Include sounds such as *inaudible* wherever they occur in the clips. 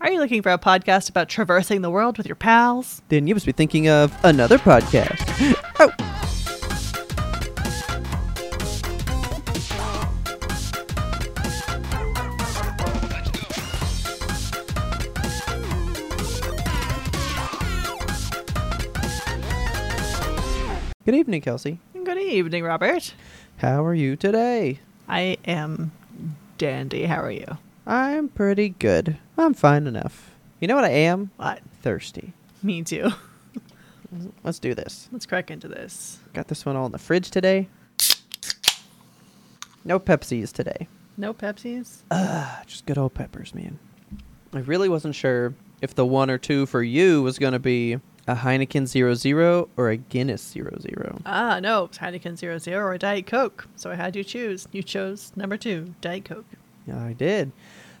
Are you looking for a podcast about traversing the world with your pals? Then you must be thinking of another podcast. *gasps* oh. Good evening, Kelsey. Good evening, Robert. How are you today? I am dandy. How are you? I'm pretty good. I'm fine enough. You know what I am? What? Thirsty. Me too. *laughs* Let's do this. Let's crack into this. Got this one all in the fridge today. No Pepsis today. No Pepsis? Ah, just good old peppers, man. I really wasn't sure if the one or two for you was going to be a Heineken Zero Zero or a Guinness Zero Zero. Ah, no. It's Heineken Zero Zero or Diet Coke. So I had you choose. You chose number two, Diet Coke. Yeah, I did.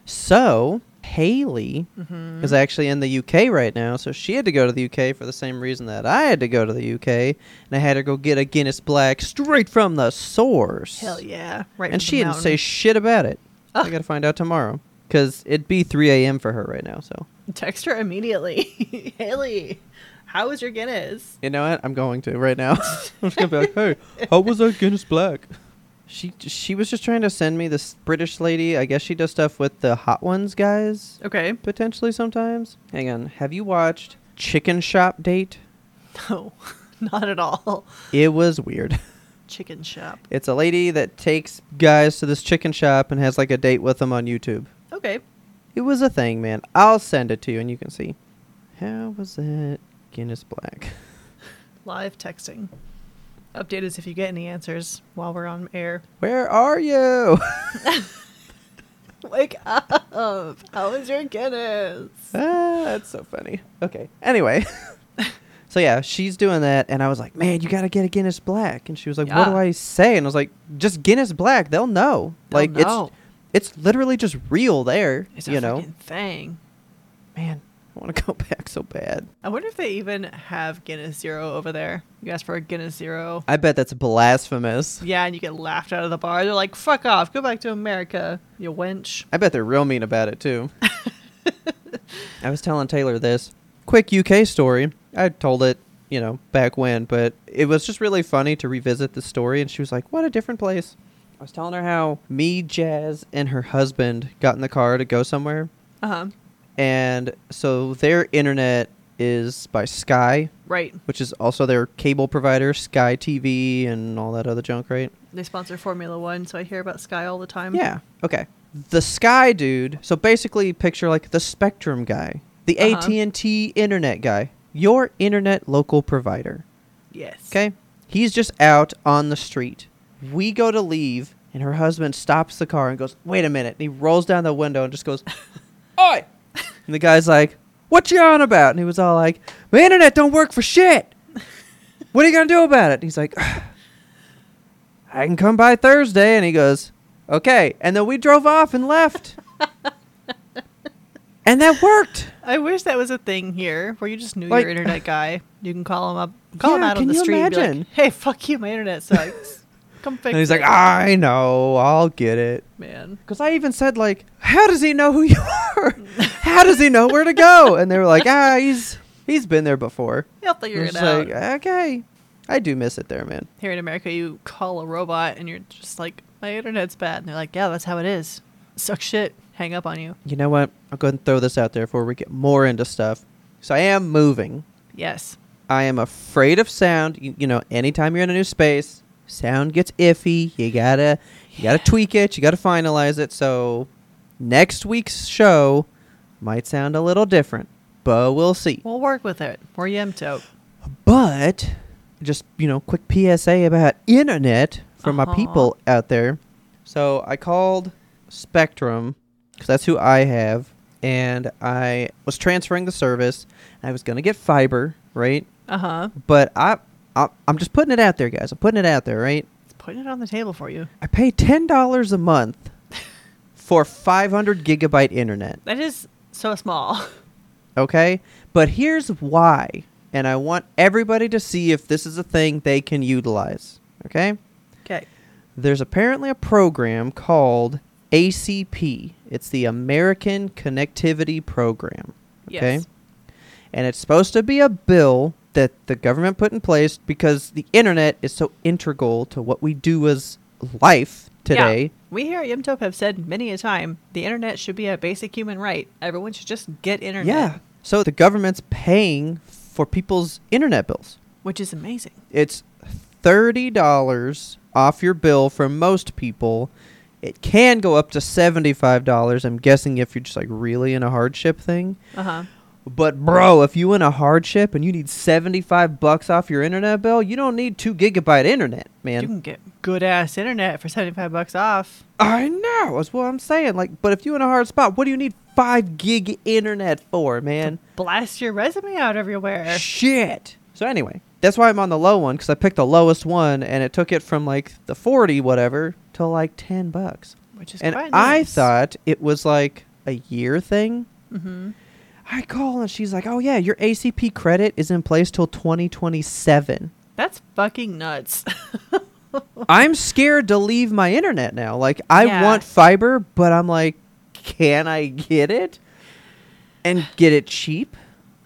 So, Haley Mm-hmm. is actually in the UK right now, so she had to go to the UK for the same reason that I had to go to the UK, and I had her go get a Guinness Black straight from the source. Hell yeah. Right. and she didn't say shit about it. I got to find out tomorrow. Because it'd be 3 a.m. for her right now, so. Text her immediately. *laughs* Haley, how was your Guinness? You know what? I'm going to right now. *laughs* I'm just gonna be like, "Hey, how was that Guinness Black?" She she was just trying to send me this British lady. I guess she does stuff with the Hot Ones guys Okay. potentially sometimes. Hang on, have you watched Chicken Shop Date? *laughs* No, not at all. It was weird. *laughs* Chicken shop. It's a lady that takes guys to this chicken shop and has like a date with them on YouTube. Okay. It was a thing, man. I'll send it to you and you can see. How was that Guinness Black? *laughs* Live texting. Update us if you get any answers while we're on air. Where are you? *laughs* Wake up! How was your Guinness? Ah, that's so funny. Okay. Anyway. *laughs* so yeah, she's doing that and I was like, "Man, you got to get a Guinness Black." And she was like, "What do I say?" And I was like, "Just Guinness Black. They'll know." They'll like know. it's it's literally just real there, It's you a know. thing. Man, I want to *laughs* go back so bad. I wonder if they even have Guinness Zero over there. You ask for a Guinness Zero. I bet that's blasphemous. Yeah, and you get laughed out of the bar. They're like, fuck off. Go back to America, you wench. *laughs* I bet they're real mean about it too. I was telling Taylor this quick UK story. I told it, you know, back when, but it was just really funny to revisit the story. And she was like, "What a different place." I was telling her how me, Jazz, and her husband got in the car to go somewhere, Uh huh. And so their internet is by Sky, Right. which is also their cable provider, Sky TV, and all that other junk, right? They sponsor Formula One, so I hear about Sky all the time. Yeah. Okay. The Sky dude. So basically, picture like the Spectrum guy, the Uh-huh. AT and T internet guy, your internet local provider. Yes. Okay. He's just out on the street. We go to leave, and her husband stops the car and goes, "Wait a minute!" And he rolls down the window and just goes, *laughs* "Oi!" And the guy's like, "What you on about?" And he was all like, "My internet don't work for shit. *laughs* What are you gonna do about it?" And he's like, "I can come by Thursday." And he goes, "Okay." And then we drove off and left. *laughs* and that worked. I wish that was a thing here where you just knew Like- your internet guy. You can call him up, call him out on the street and be like, hey, fuck you, my internet sucks. *laughs* Come fix And he's like, "I know, I'll get it." Man. Because I even said like, "How does he know who you are? *laughs* How does he know where to go?" And they were like, "Ah, he's he's been there before." He'll figure it out. like, "Okay, I do miss it there, man." Here in America, you call a robot and you're just like, my internet's bad. And they're like, yeah, that's how it is. Suck shit. Hang up on you. You know what? I'll go ahead and throw this out there before we get more into stuff. So I am moving. Yes. I am afraid of sound. You, you know, anytime you're in a new space, sound gets iffy. You gotta you gotta tweak it. You gotta finalize it. So next week's show might sound a little different, but we'll see. We'll work with it. We're Yemto. But just you know, quick PSA about internet for my Uh-huh. people out there. So I called Spectrum because that's who I have, and I was transferring the service. I was gonna get fiber, right? Uh huh. But I, I, I'm just putting it out there, guys. I'm putting it out there, right? It's putting it on the table for you. I pay ten dollars a month *laughs* for 500 gigabyte internet. That is so small. Okay, but here's why, and I want everybody to see if this is a thing they can utilize. Okay, Okay. there's apparently a program called ACP. It's the American Connectivity Program. Okay. Yes. And it's supposed to be a bill that the government put in place because the internet is so integral to what we do as life today. Yeah. We here at YMTOP have said many a time the internet should be a basic human right. Everyone should just get internet. Yeah. So the government's paying for people's internet bills. Which is amazing. It's $30 off your bill for most people. It can go up to $75. I'm guessing if you're just like really in a hardship thing. Uh huh. But bro, if you in a hardship and you need 75 bucks off your internet bill, you don't need 2 gigabyte internet, man. You can get good ass internet for 75 bucks off. I know. That's what I'm saying. Like, but if you in a hard spot, what do you need 5 gig internet for, man? Blast your resume out everywhere. Shit. So anyway, that's why I'm on the low one because I picked the lowest one and it took it from like the 40 whatever to like 10 bucks. Which is And quite I thought it was like a year thing. Mm-hmm. I call and she's like, "Oh yeah, your ACP credit is in place till 2027." That's fucking nuts. *laughs* I'm scared to leave my internet now. Like I Yeah. want fiber, but I'm like, can I get it and get it cheap?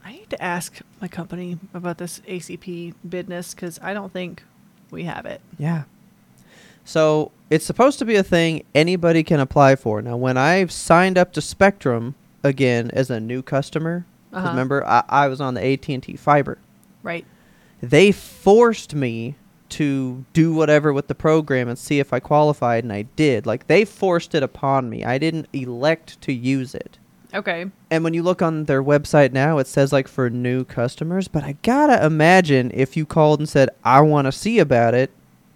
I need to ask my company about this ACP business because I don't think we have it. Yeah. So it's supposed to be a thing anybody can apply for. Now, when I signed up to Spectrum again as a new customer, Uh-huh. remember I, I was on the AT and T fiber. Right. They forced me to do whatever with the program and see if I qualified, and I did. Like they forced it upon me. I didn't elect to use it. Okay. And when you look on their website now, it says like for new customers. But I gotta imagine if you called and said, I want to see about it,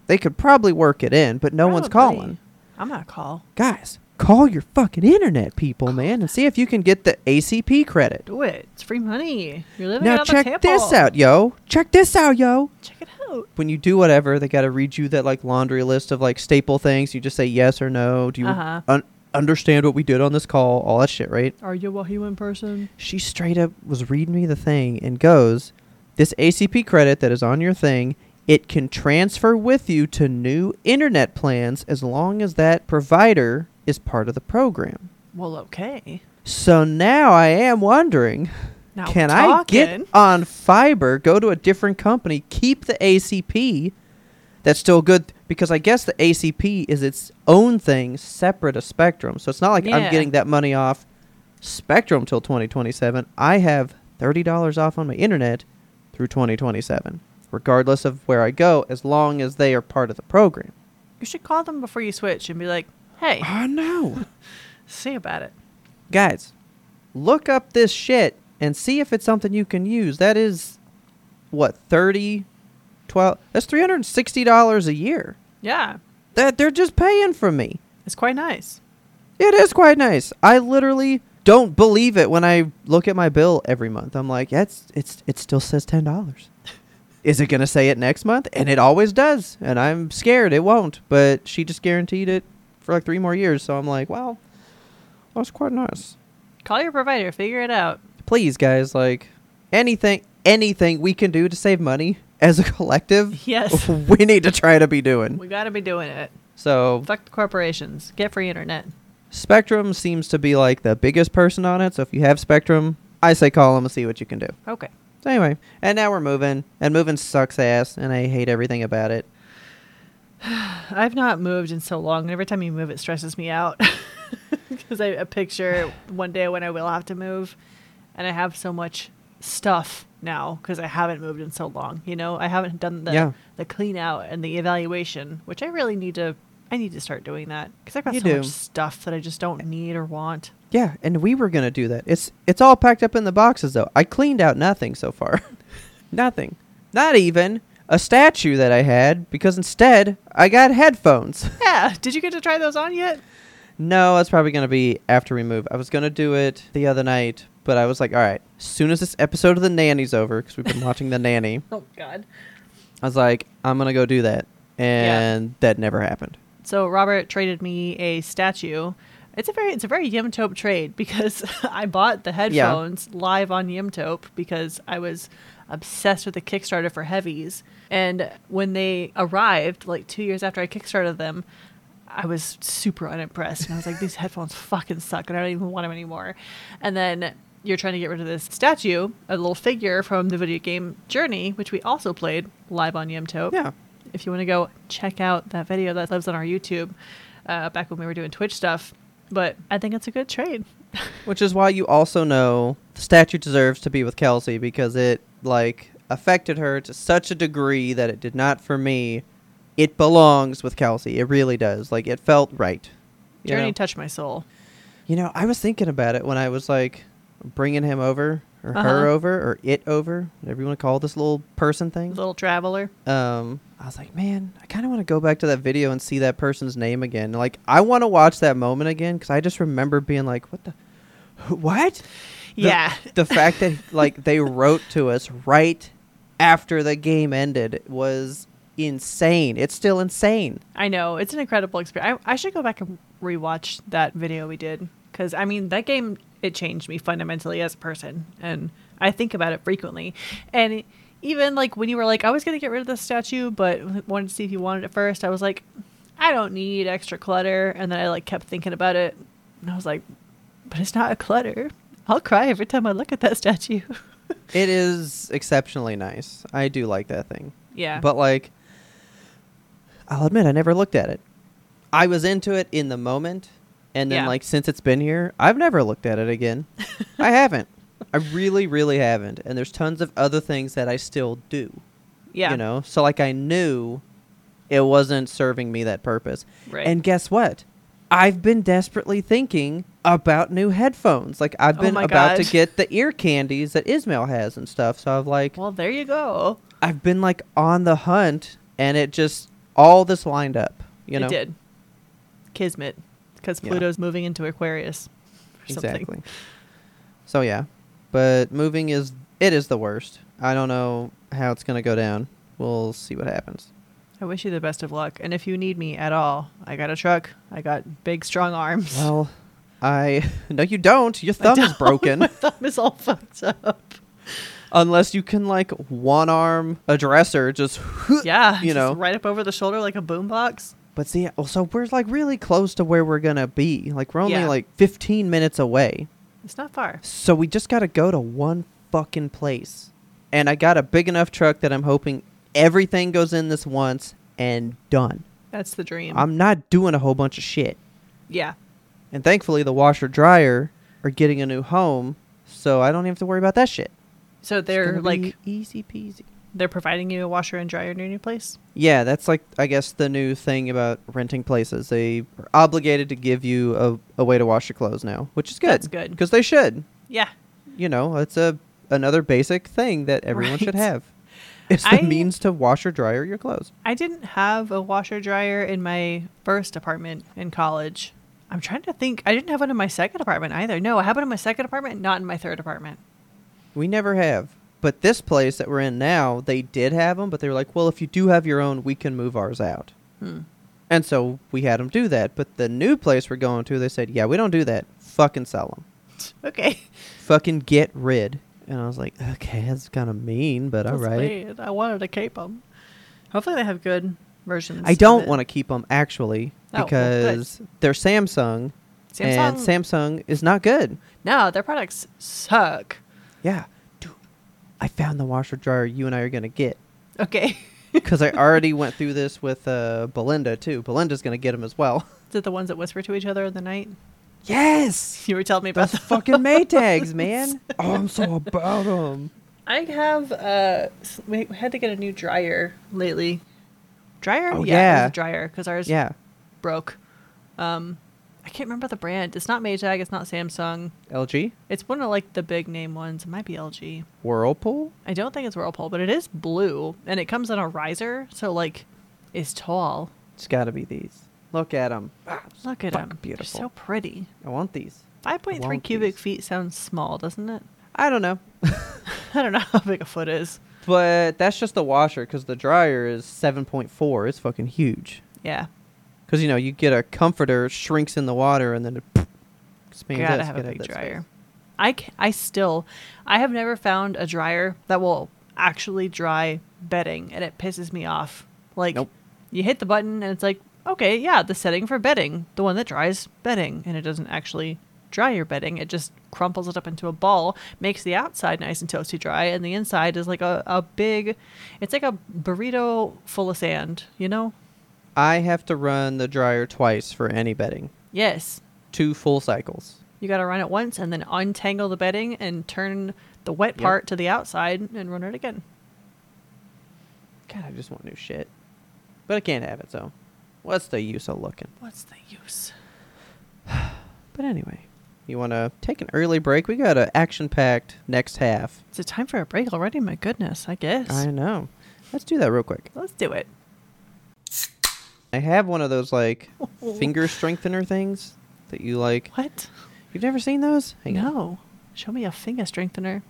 they could probably work it in, but no one's calling. I'm gonna call. Guys, call your fucking internet people, man, and see if you can get the ACP credit. Do it. It's free money. You're living Now out check the campus. Check this out, yo. Check this out, yo. Check it out. When you do whatever, they gotta read you that like laundry list of like staple things. You just say yes or no. Do you Uh-huh. un- understand what we did on this call? All that shit, right? Are you a human person? she straight up was reading me the thing and goes, This ACP credit that is on your thing, it can transfer with you to new internet plans as long as that provider is part of the program. Well, okay. So now I am wondering Now can I get on fiber, go to a different company, keep the ACP that's still good because I guess the ACP is its own thing separate of Spectrum. So it's not like I'm getting that money off Spectrum till 2027. I have $30 off on my internet through 2027, regardless of where I go, as long as they are part of the program. You should call them before you switch and be like, "Hey, Oh no. *laughs* see about it." Guys, look up this shit and see if it's something you can use. That is what 30 12 That's $360 a year. Yeah, That they're just paying for me. it's quite nice. It is quite nice. I literally don't believe it when I look at my bill every month. I'm like, "That's it's it still says $10." *laughs* Is it going to say it next month? And it always does. And I'm scared it won't, but she just guaranteed it for like 3 more years, so I'm like, "Well, that's quite nice." Call your provider. Figure it out. please guys like anything anything we can do to save money as a collective *laughs* Yes. *laughs* we need to try to be doing We got to be doing it. so Fuck the corporations. Get free internet. spectrum seems to be like the biggest person on it so if you have spectrum i say call them and see what you can do Okay. so anyway and now we're moving and moving sucks ass and i hate everything about it *sighs* I've not moved in so long, and every time you move, it stresses me out. *laughs* Because I, I picture one day when I will have to move, and I have so much stuff now because I haven't moved in so long. You know, I haven't done the Yeah. the clean out and the evaluation, which I really need to. I need to start doing that because I've got You so do. much stuff that I just don't need or want. yeah and we were gonna do that it's it's all packed up in the boxes though i cleaned out nothing so far *laughs* nothing not even a statue that i had because instead i got headphones *laughs* Yeah. Did you get to try those on yet? No, that's probably gonna be after we move. I was gonna do it the other night, but I was like, all right, as soon as this episode of the nanny's over, because we've been *laughs* watching the nanny, Oh God. I was like, I'm gonna go do that, and that never happened. So Robert traded me a statue. It's a very it's a very Yimtope trade because *laughs* I bought the headphones live on Yimtope because I was obsessed with the Kickstarter for Heavys. And when they arrived, like two years after I kickstarted them, I was super unimpressed. And I was like, these headphones fucking suck and I don't even want them anymore. And then you're trying to get rid of this statue, a little figure from the video game Journey, which we also played live on Yimtope Yeah. if you want to go check out that video that lives on our YouTube uh, back when we were doing Twitch stuff. But I think it's a good trade. *laughs* Which is why you also know the statue deserves to be with Kelsey because it like affected her to such a degree that it did not for me. It belongs with Kelsey. It really does. Like it felt right. Journey know? touched my soul. You know, I was thinking about it when I was like bringing him over or her Uh-huh. over or it over, whatever you want to call this little person thing. Little traveler. Um, I was like, man, I kind of want to go back to that video and see that person's name again. Like, I want to watch that moment again because I just remember being like, what the, what? The- yeah. *laughs* the fact that like they wrote to us right after the game ended was insane. It's still insane. I know. It's an incredible experience. I, I should go back and rewatch that video we did. Because, I mean, that game, it changed me fundamentally as a person. And I think about it frequently. And even like when you were like, I was going to get rid of the statue, but wanted to see if you wanted it first, I was like, I don't need extra clutter. And then I like kept thinking about it. And I was like, but it's not a clutter. I'll cry every time I look at that *laughs* statue. It is exceptionally nice. I do like that thing. yeah. But like, I'll admit, I never looked at it. I was into it in the moment, and then Yeah. like since it's been here, I've never looked at it again. I *laughs* haven't. I really, really haven't. And there's tons of other things that I still do. yeah. You know, so like I knew it wasn't serving me that purpose. Right. And guess what? I've been desperately thinking about new headphones. Like I've Oh been my about God. to get the ear candies that Ismail has and stuff. So I've like well, there you go. I've been like on the hunt and it just all this lined up, you know. It did. Kismet. Because Yeah. Pluto's moving into Aquarius. Or something. Exactly. So yeah. But moving is it is the worst. I don't know how it's going to go down. We'll see what happens. I wish you the best of luck. And if you need me at all, I got a truck. I got big, strong arms. Well, I *laughs* no you don't. Your thumb is *laughs* broken. My thumb is all fucked up. Unless you can like one arm a dresser just *laughs* Yeah. you just know. Right up over the shoulder like a boombox. But see, well, so we're like really close to where we're gonna be. Like we're only Yeah. like 15 minutes away. It's not far. So we just gotta go to one fucking place. And I got a big enough truck that I'm hoping everything goes in this once and done. That's the dream. I'm not doing a whole bunch of shit. yeah. And thankfully, the washer dryer are getting a new home, so I don't even have to worry about that shit. So they're like easy peasy. they're providing you a washer and dryer in your new place. Yeah, that's like I guess the new thing about renting places. They are obligated to give you a, a way to wash your clothes now, which is good. That's good. because they should. Yeah. You know, it's a another basic thing that everyone should have. It's the I- means to wash or dryer your clothes. I didn't have a washer dryer in my first apartment in college. I'm trying to think. I didn't have one in my second apartment either. No, I have one in my second apartment, not in my third apartment. We never have. But this place that we're in now, they did have them, but they were like, well, if you do have your own, we can move ours out. Hmm. And so we had them do that. But the new place we're going to, they said, yeah, we don't do that. Fucking sell them. *laughs* Okay. Fucking get rid. And I was like, okay, that's kind of mean, but all That's right. weird. I wanted to keep them. Hopefully, they have good versions. I don't want to keep them actually Oh, well, because they're Samsung, Samsung. and Samsung is not good. no, their products suck. Yeah, dude, I found the washer dryer you and I are gonna get Okay. *laughs* because I already went through this with uh, Belinda too. Belinda's gonna get them as well. Is it the ones that whisper to each other in the night? Yes, *laughs* You were telling me about the fucking *laughs* Maytags, man. Oh, I'm so about them. I have uh we had to get a new dryer lately. Dryer? Oh, yeah, yeah. a dryer because ours Yeah, broke. Um I can't remember the brand. It's not Maytag, it's not Samsung. LG, It's one of like the big name ones. It might be LG. Whirlpool. I don't think it's Whirlpool, but it is blue and it comes on a riser, so like it's tall. It's got to be these. Look at them. Look at them. beautiful. They're so pretty. I want these. 5.3 cubic these. feet sounds small, doesn't it? I don't know. *laughs* I don't know how big a foot is. But that's just the washer because the dryer is 7.4. It's fucking huge. Yeah. Because, you know, you get a comforter, shrinks in the water, and then it expands Gotta have a big dryer. space. I, c- I still, I have never found a dryer that will actually dry bedding, and it pisses me off. Like, Nope. you hit the button, and it's like, okay, yeah, the setting for bedding, the one that dries bedding, and it doesn't actually dry your bedding. It just crumples it up into a ball, makes the outside nice and toasty dry, and the inside is like a, a big, it's like a burrito full of sand, you know? I have to run the dryer twice for any bedding. Yes. Two full cycles. You got to run it once and then untangle the bedding and turn the wet Yep. part to the outside and run it again. God, I just want new shit. But I can't have it, so what's the use of looking? What's the use? *sighs* But anyway, you want to take an early break? We got an action packed next half. Is it time for a break already? My goodness, I guess. I know. Let's do that real quick. Let's do it. I have one of those like *laughs* finger strengthener things that you like. What? You've never seen those? Hang on. no. Show me a finger strengthener.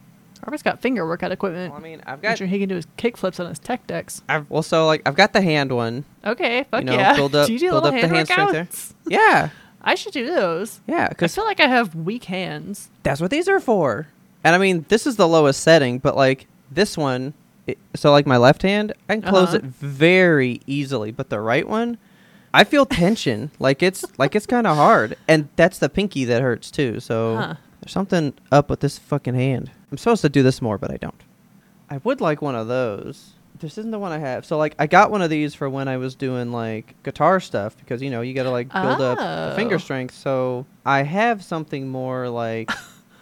Robert's got finger workout equipment. Well, I mean, I've got. sure he can do his kick flips on his tech decks. I've well, so like I've got the hand one. Okay, fuck know, yeah. build up- *laughs* do you do build little up the hand hand strength there. *laughs* Yeah, I should do those. yeah, I feel like I have weak hands. that's what these are for. And I mean, this is the lowest setting, but like this one, it, so like my left hand, I can close Uh-huh. it very easily, but the right one, I feel tension. *laughs* like it's like it's kind of hard, and that's the pinky that hurts too. So Huh. there's something up with this fucking hand. I'm supposed to do this more, but I don't. I would like one of those. This isn't the one I have. So like I got one of these for when I was doing like guitar stuff because you know you got to like build up the finger Oh. strength. So I have something more like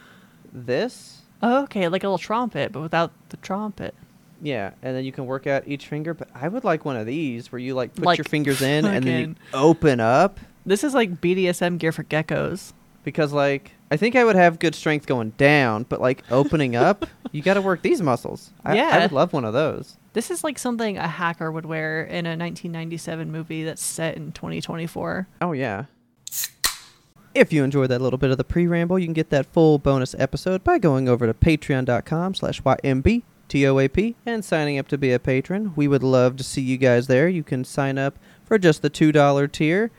*laughs* this. Oh, okay, like a little trumpet, but without the trumpet. Yeah, and then you can work out each finger. But I would like one of these where you like put Like your fingers in and then you fucking- open up This is like BDSM gear for geckos. because like I think I would have good strength going down, but like opening up, *laughs* you got to work these muscles. I, I Yeah. would love one of those. This is like something a hacker would wear in a 1997 movie that's set in 2024. Oh yeah. If you enjoyed that little bit of the pre-ramble, you can get that full bonus episode by going over to patreon.com slash YMBTOAP and signing up to be a patron. We would love to see you guys there. You can sign up for just the $2 tier,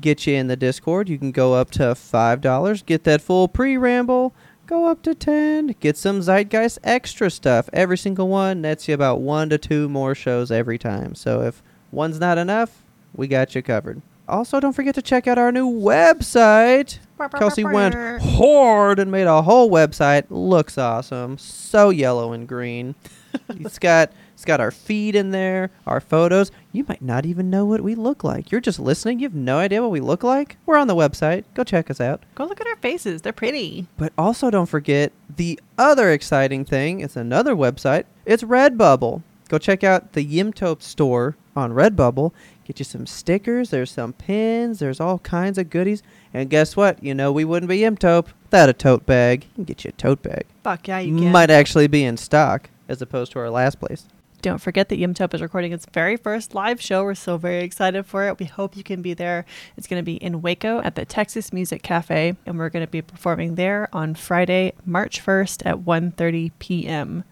get you in the Discord. You can go up to $5, get that full pre-ramble, go up to 10, get some Zeitgeist extra stuff. Every single one nets you about one to two more shows every time. So if one's not enough, we got you covered. Also, don't forget to check out our new website. Kelsey went hard and made a whole website. Looks awesome. So yellow and green. *laughs* it's got it's got our feed in there, our photos. You might not even know what we look like. You're just listening. You have no idea what we look like. We're on the website. Go check us out. Go look at our faces. They're pretty. But also don't forget the other exciting thing. It's another website. It's Redbubble. Go check out the Yimtope store on Redbubble. Get you some stickers. There's some pins. There's all kinds of goodies. And guess what? You know we wouldn't be Yimtope without a tote bag. You can get you a tote bag. Fuck yeah, you can. Might actually be in stock as opposed to our last place. Don't forget that Yimtope is recording its very first live show. We're so very excited for it. We hope you can be there. It's going to be in Waco at the Texas Music Cafe, and we're going to be performing there on Friday, March 1st at 1.30 p.m.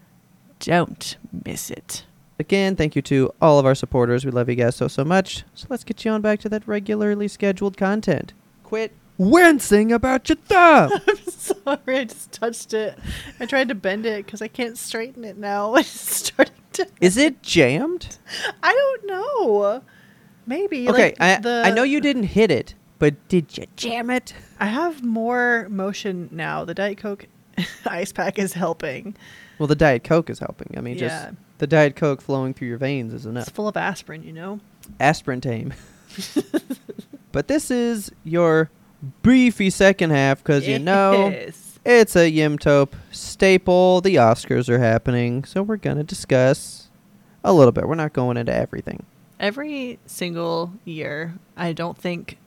Don't miss it. Again, thank you to all of our supporters. We love you guys so, so much. So let's get you on back to that regularly scheduled content. Quit wincing about your thumb. *laughs* I'm sorry, I just touched it. I tried to bend it because I can't straighten it now. *laughs* It's starting to. Is it jammed? I don't know. Maybe. Okay, like, I, the- I know you didn't hit it, but did you jam it? I have more motion now. The Diet Coke *laughs* ice pack is helping. Well, the Diet Coke is helping. I mean, Yeah. just the Diet Coke flowing through your veins is enough. It's full of aspirin, you know? Aspirin tame. *laughs* *laughs* but this is your beefy second half because you know Yes. it's a Yimtope staple. The Oscars are happening, so we're going to discuss a little bit. We're not going into everything. Every single year, I don't think.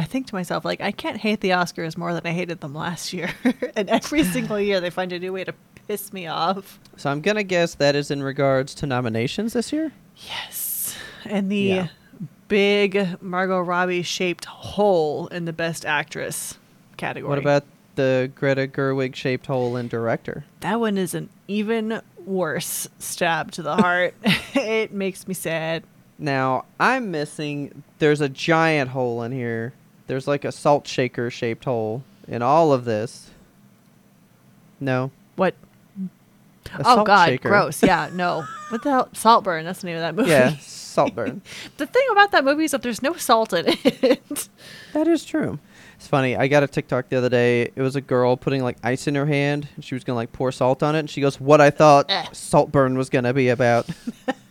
I think to myself, like, I can't hate the Oscars more than I hated them last year. *laughs* and every single year, they find a new way to piss me off. So I'm going to guess that is in regards to nominations this year. Yes. And the Yeah. big Margot Robbie shaped hole in the best actress category. What about the Greta Gerwig shaped hole in director? that one? Is an even worse stab to the heart. *laughs* *laughs* it makes me sad. Now, I'm missing there's a giant hole in here. There's like a salt shaker shaped hole in all of this. No. What? A oh salt God, shaker. gross. Yeah, *laughs* no. What the hell? Saltburn. That's the name of that movie. Yeah, *laughs* Saltburn. the thing about that movie is that there's no salt in it. that is true. It's funny. I got a TikTok the other day. It was a girl putting like ice in her hand, and she was gonna like pour salt on it. And she goes, "What I thought Eh. Saltburn was gonna be about." *laughs*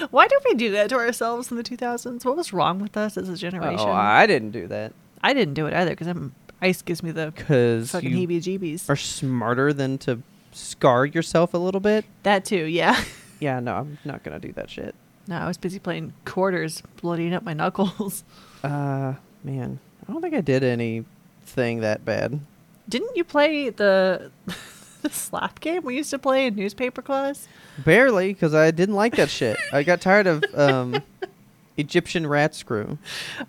*laughs* Why did we do that to ourselves in the 2000s? What was wrong with us as a generation? oh, I didn't do that I didn't do it either because I'm ice gives me the because fucking heebie-jeebies. are smarter than to scar yourself a little bit. that too, yeah. *laughs* Yeah, no, I'm not gonna do that shit. no, I was busy playing quarters, bloodying up my knuckles. *laughs* Uh, man, I don't think I did anything that bad. Didn't you play the the *laughs* slap game we used to play in newspaper class? Barely, because I didn't like that shit. I got tired of *laughs* um, Egyptian rat screw.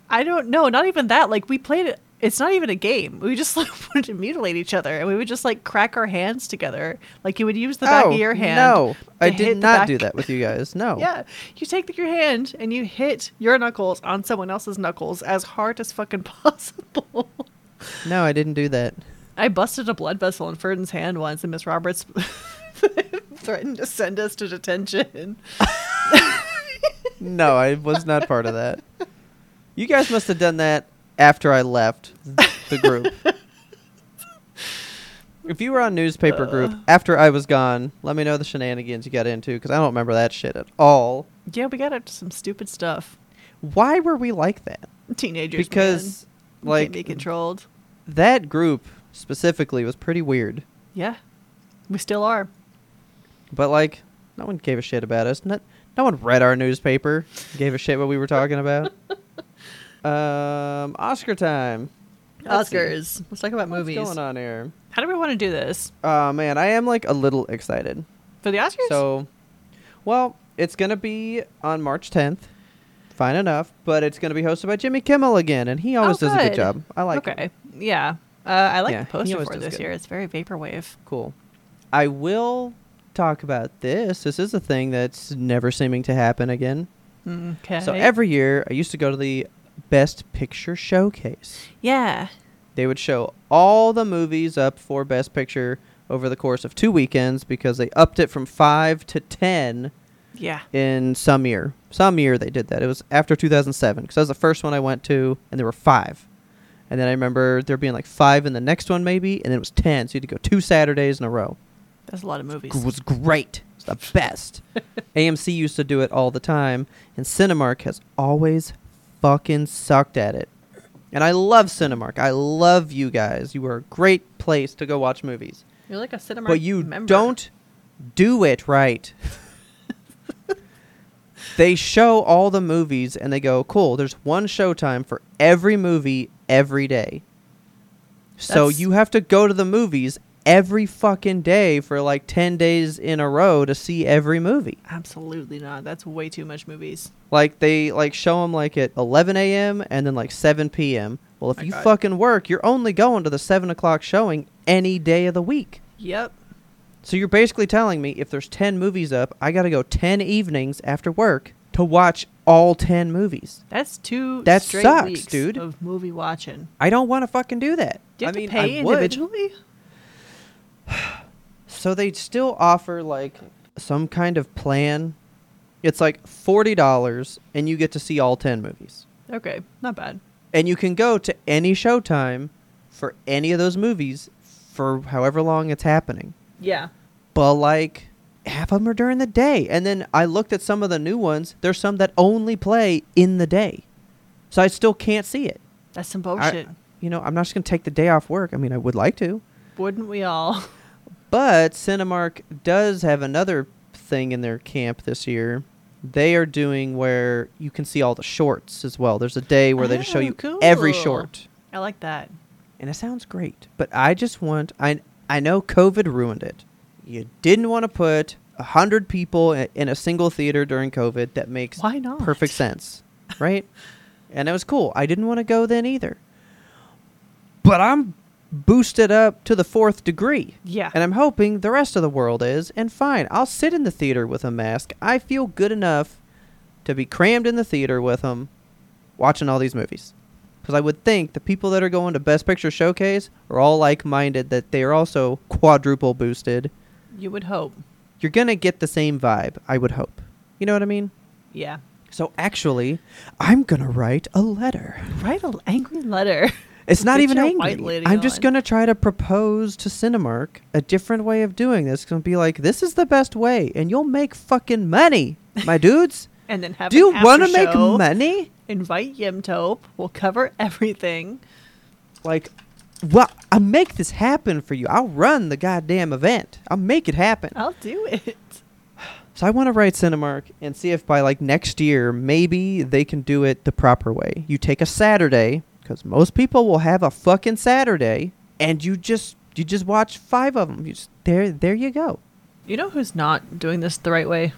I don't know. Not even that. Like we played it. It's not even a game. We just *laughs* like wanted to mutilate each other, and we would just like crack our hands together. Like you would use the back oh, of your hand. no, I did not do that with you guys. No. Yeah, you take your hand and you hit your knuckles on someone else's knuckles as hard as fucking possible. No, I didn't do that. I busted a blood vessel in Ferdinand's hand once, and Miss Roberts *laughs* threatened to send us to detention. No, I was not part of that. You guys must have done that after I left the group. if you were on newspaper uh. group after I was gone, let me know the shenanigans you got into because I don't remember that shit at all. Yeah, we got up to some stupid stuff. Why were we like that? Teenagers, Because man. Like can't be controlled. that group specifically was pretty weird. Yeah, we still are. But like, no one gave a shit about us. No, no one read our newspaper. Gave a shit what we were talking about. *laughs* um, Oscar time. Let's see. Oscars. Let's talk about What's movies. What's going on here? How do we want to do this Oh man, I am like a little excited. for the Oscars? So, well, it's gonna be on March 10th. Fine enough, but it's gonna be hosted by Jimmy Kimmel again, and he always Oh, does a good good. job. I like okay, it. yeah. Uh, I like Yeah, the poster for this good. year. It's very vaporwave. Cool. I will talk about this. This is a thing that's never seeming to happen again. Okay. So every year, I used to go to the Best Picture Showcase. yeah, They would show all the movies up for Best Picture over the course of two weekends because they upped it from five to ten yeah. in some year. Some year they did that. It was after 2007 because that was the first one I went to, and there were five. And then I remember there being like five in the next one maybe, and then it was ten. So you had to go two Saturdays in a row. That's a lot of movies. It was great. It's the best. *laughs* AMC used to do it all the time, and Cinemark has always fucking sucked at it. And I love Cinemark. I love you guys. You are a great place to go watch movies. You're like a cinema. but you member. don't do it right. *laughs* they show all the movies and they go, cool, there's one showtime for every movie every day. So That's- you have to go to the movies every fucking day for like 10 days in a row to see every movie. Absolutely not. That's way too much movies. Like they like show them like at 11 a.m. and then like 7 p.m. Well, if My you God. fucking work, you're only going to the 7 o'clock showing any day of the week. Yep. So you're basically telling me if there's 10 movies up, I got to go 10 evenings after work to watch all 10 movies. That's two That straight sucks, weeks dude. of movie watching. I don't want to fucking do that. Do you I mean, pay I individually? *sighs* So they still offer like some kind of plan. It's like $40 and you get to see all 10 movies. Okay, not bad. And you can go to any showtime for any of those movies for however long it's happening. Yeah. but like half of them are during the day. And then I looked at some of the new ones. There's some that only play in the day, so I still can't see it. That's some I- bullshit. you know, I'm not just gonna take the day off work. I mean, I would like to, Wouldn't we all? *laughs* but Cinemark does have another thing in their camp this year. They are doing where you can see all the shorts as well. There's a day where they just show Oh, you every short, I like that. and it sounds great. But I just want I I know COVID ruined it. You didn't want to put a hundred people in a single theater during COVID. That makes Why not? perfect sense, right? *laughs* and it was cool. I didn't want to go then either. But I'm boosted up to the fourth degree. Yeah. And I'm hoping the rest of the world is. And fine, I'll sit in the theater with a mask. I feel good enough to be crammed in the theater with them watching all these movies. Because I would think the people that are going to Best Picture Showcase are all like minded that they are also quadruple boosted. You would hope. You're going to get the same vibe, I would hope. You know what I mean? Yeah. So actually, I'm going to write a letter. Write an angry letter. *laughs* It's not even angry. I'm just gonna try to propose to Cinemark a different way of doing this. Gonna be like, this is the best way, and you'll make fucking money, my *laughs* dudes. And then have Do you want to make money? Invite Yimtope. We'll cover everything. Like, well, I'll make this happen for you. I'll run the goddamn event. I'll make it happen. I'll do it. So I want to write Cinemark and see if by like next year, maybe they can do it the proper way. You take a Saturday, because most people will have a fucking Saturday, and you just you just watch five of them. You just, there, there you go. You know who's not doing this the right way?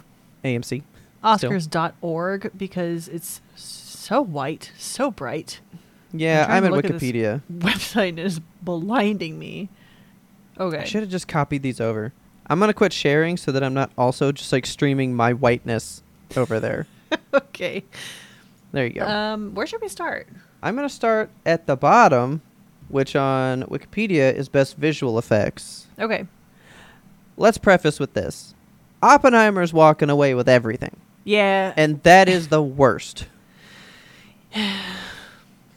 AMC. Oscars.org because it's so white, so bright. Yeah, I'm look at Wikipedia. *laughs* Website is blinding me. Okay. I should have just copied these over. I'm gonna quit sharing so that I'm not also just like streaming my whiteness over there. *laughs* okay. There you go. Um, where should we start? I'm gonna start at the bottom, which on Wikipedia is best visual effects. Okay. Let's preface with this: Oppenheimer's walking away with everything, Yeah. and that is the worst. *sighs* *sighs* *sighs*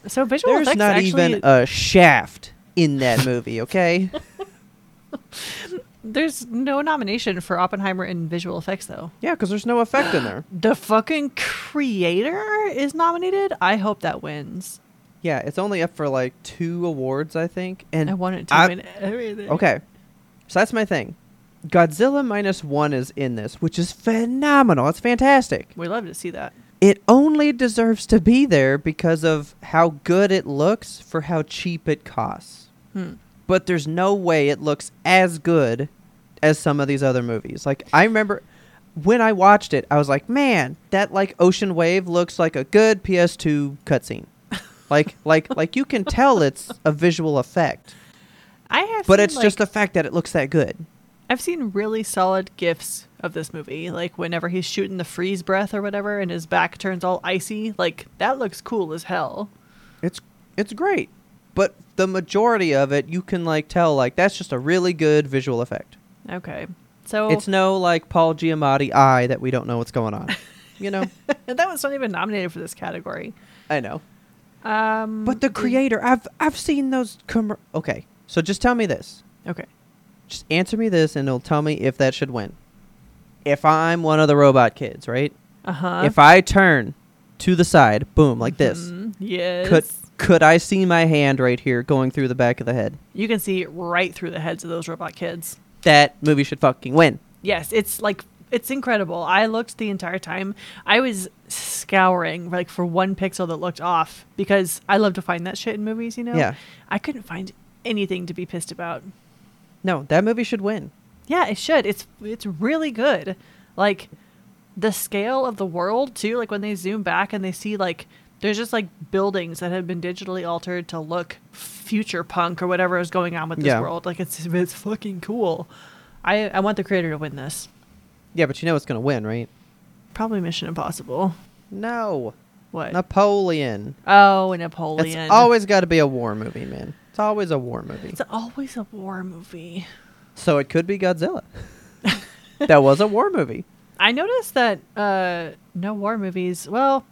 so visual effects. There's effects not actually, even a shaft in that movie. Okay. *laughs* there's no nomination for Oppenheimer in visual effects though. yeah, because there's no effect in there. *gasps* The fucking creator is nominated. I hope that wins. Yeah, it's only up for like two awards, I think. And I want it to I- win everything. Okay. So that's my thing. Godzilla minus one is in this, which is phenomenal. It's fantastic. We love to see that. It only deserves to be there because of how good it looks for how cheap it costs. Hmm. But there's no way it looks as good as some of these other movies. Like I remember when I watched it, I was like, "Man, that like Ocean Wave looks like a good PS2 cutscene." *laughs* like like like you can tell it's a visual effect. I have But it's just the fact that it looks that good. I've seen really solid gifs of this movie. Like whenever he's shooting the freeze breath or whatever and his back turns all icy, like that looks cool as hell. It's it's great. But the majority of it you can like tell like that's just a really good visual effect. Okay. So It's no like Paul Giamatti eye that we don't know what's going on. you know? And *laughs* that was not even nominated for this category. I know. Um But the creator, I've I've seen those commer- Okay. So just tell me this. Okay. Just answer me this and it'll tell me if that should win. If I'm one of the robot kids, right? Uh-huh. If I turn to the side, boom, like this. Mhm. Yes. Could could I see my hand right here going through the back of the head? you can see right through the heads of those robot kids. That movie should fucking win. Yes, it's like it's incredible. I looked the entire time. I was scouring like for one pixel that looked off because I love to find that shit in movies, you know? Yeah. I couldn't find anything to be pissed about. No, that movie should win. Yeah, it should. It's it's really good. Like the scale of the world too, like when they zoom back and they see like there's just like buildings that have been digitally altered to look future punk or whatever is going on with this Yeah. world. Like it's it's fucking cool. I I want the creator to win this. Yeah, but you know it's gonna win, right? Probably Mission Impossible. No. What? Napoleon. oh, Napoleon. It's always got to be a war movie, man. Always a war movie. It's always a war movie. So it could be Godzilla. *laughs* that was a war movie. I noticed that uh no war movies. Well,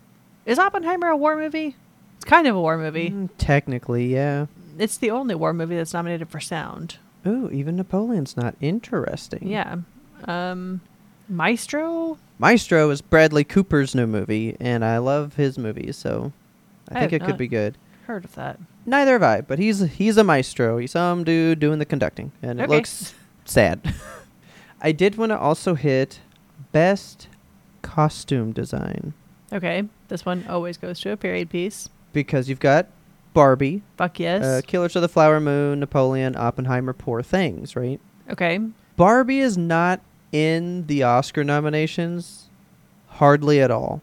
is Oppenheimer a war movie? It's kind of a war movie. Mm, technically, yeah. It's the only war movie that's nominated for sound. Ooh, even Napoleon's not interesting. Yeah. Um Maestro? Maestro is Bradley Cooper's new movie, and I love his movies, so I, I think it could be good. Heard of that. Neither have I, but he's he's a maestro. He's some dude doing the conducting, and it Okay. looks sad. *laughs* I did want to also hit best costume design Okay. This one always goes to a period piece. because you've got Barbie, Fuck yes. uh, Killers of the Flower Moon, Napoleon, Oppenheimer, Poor Things, right? okay. Barbie is not in the Oscar nominations hardly at all.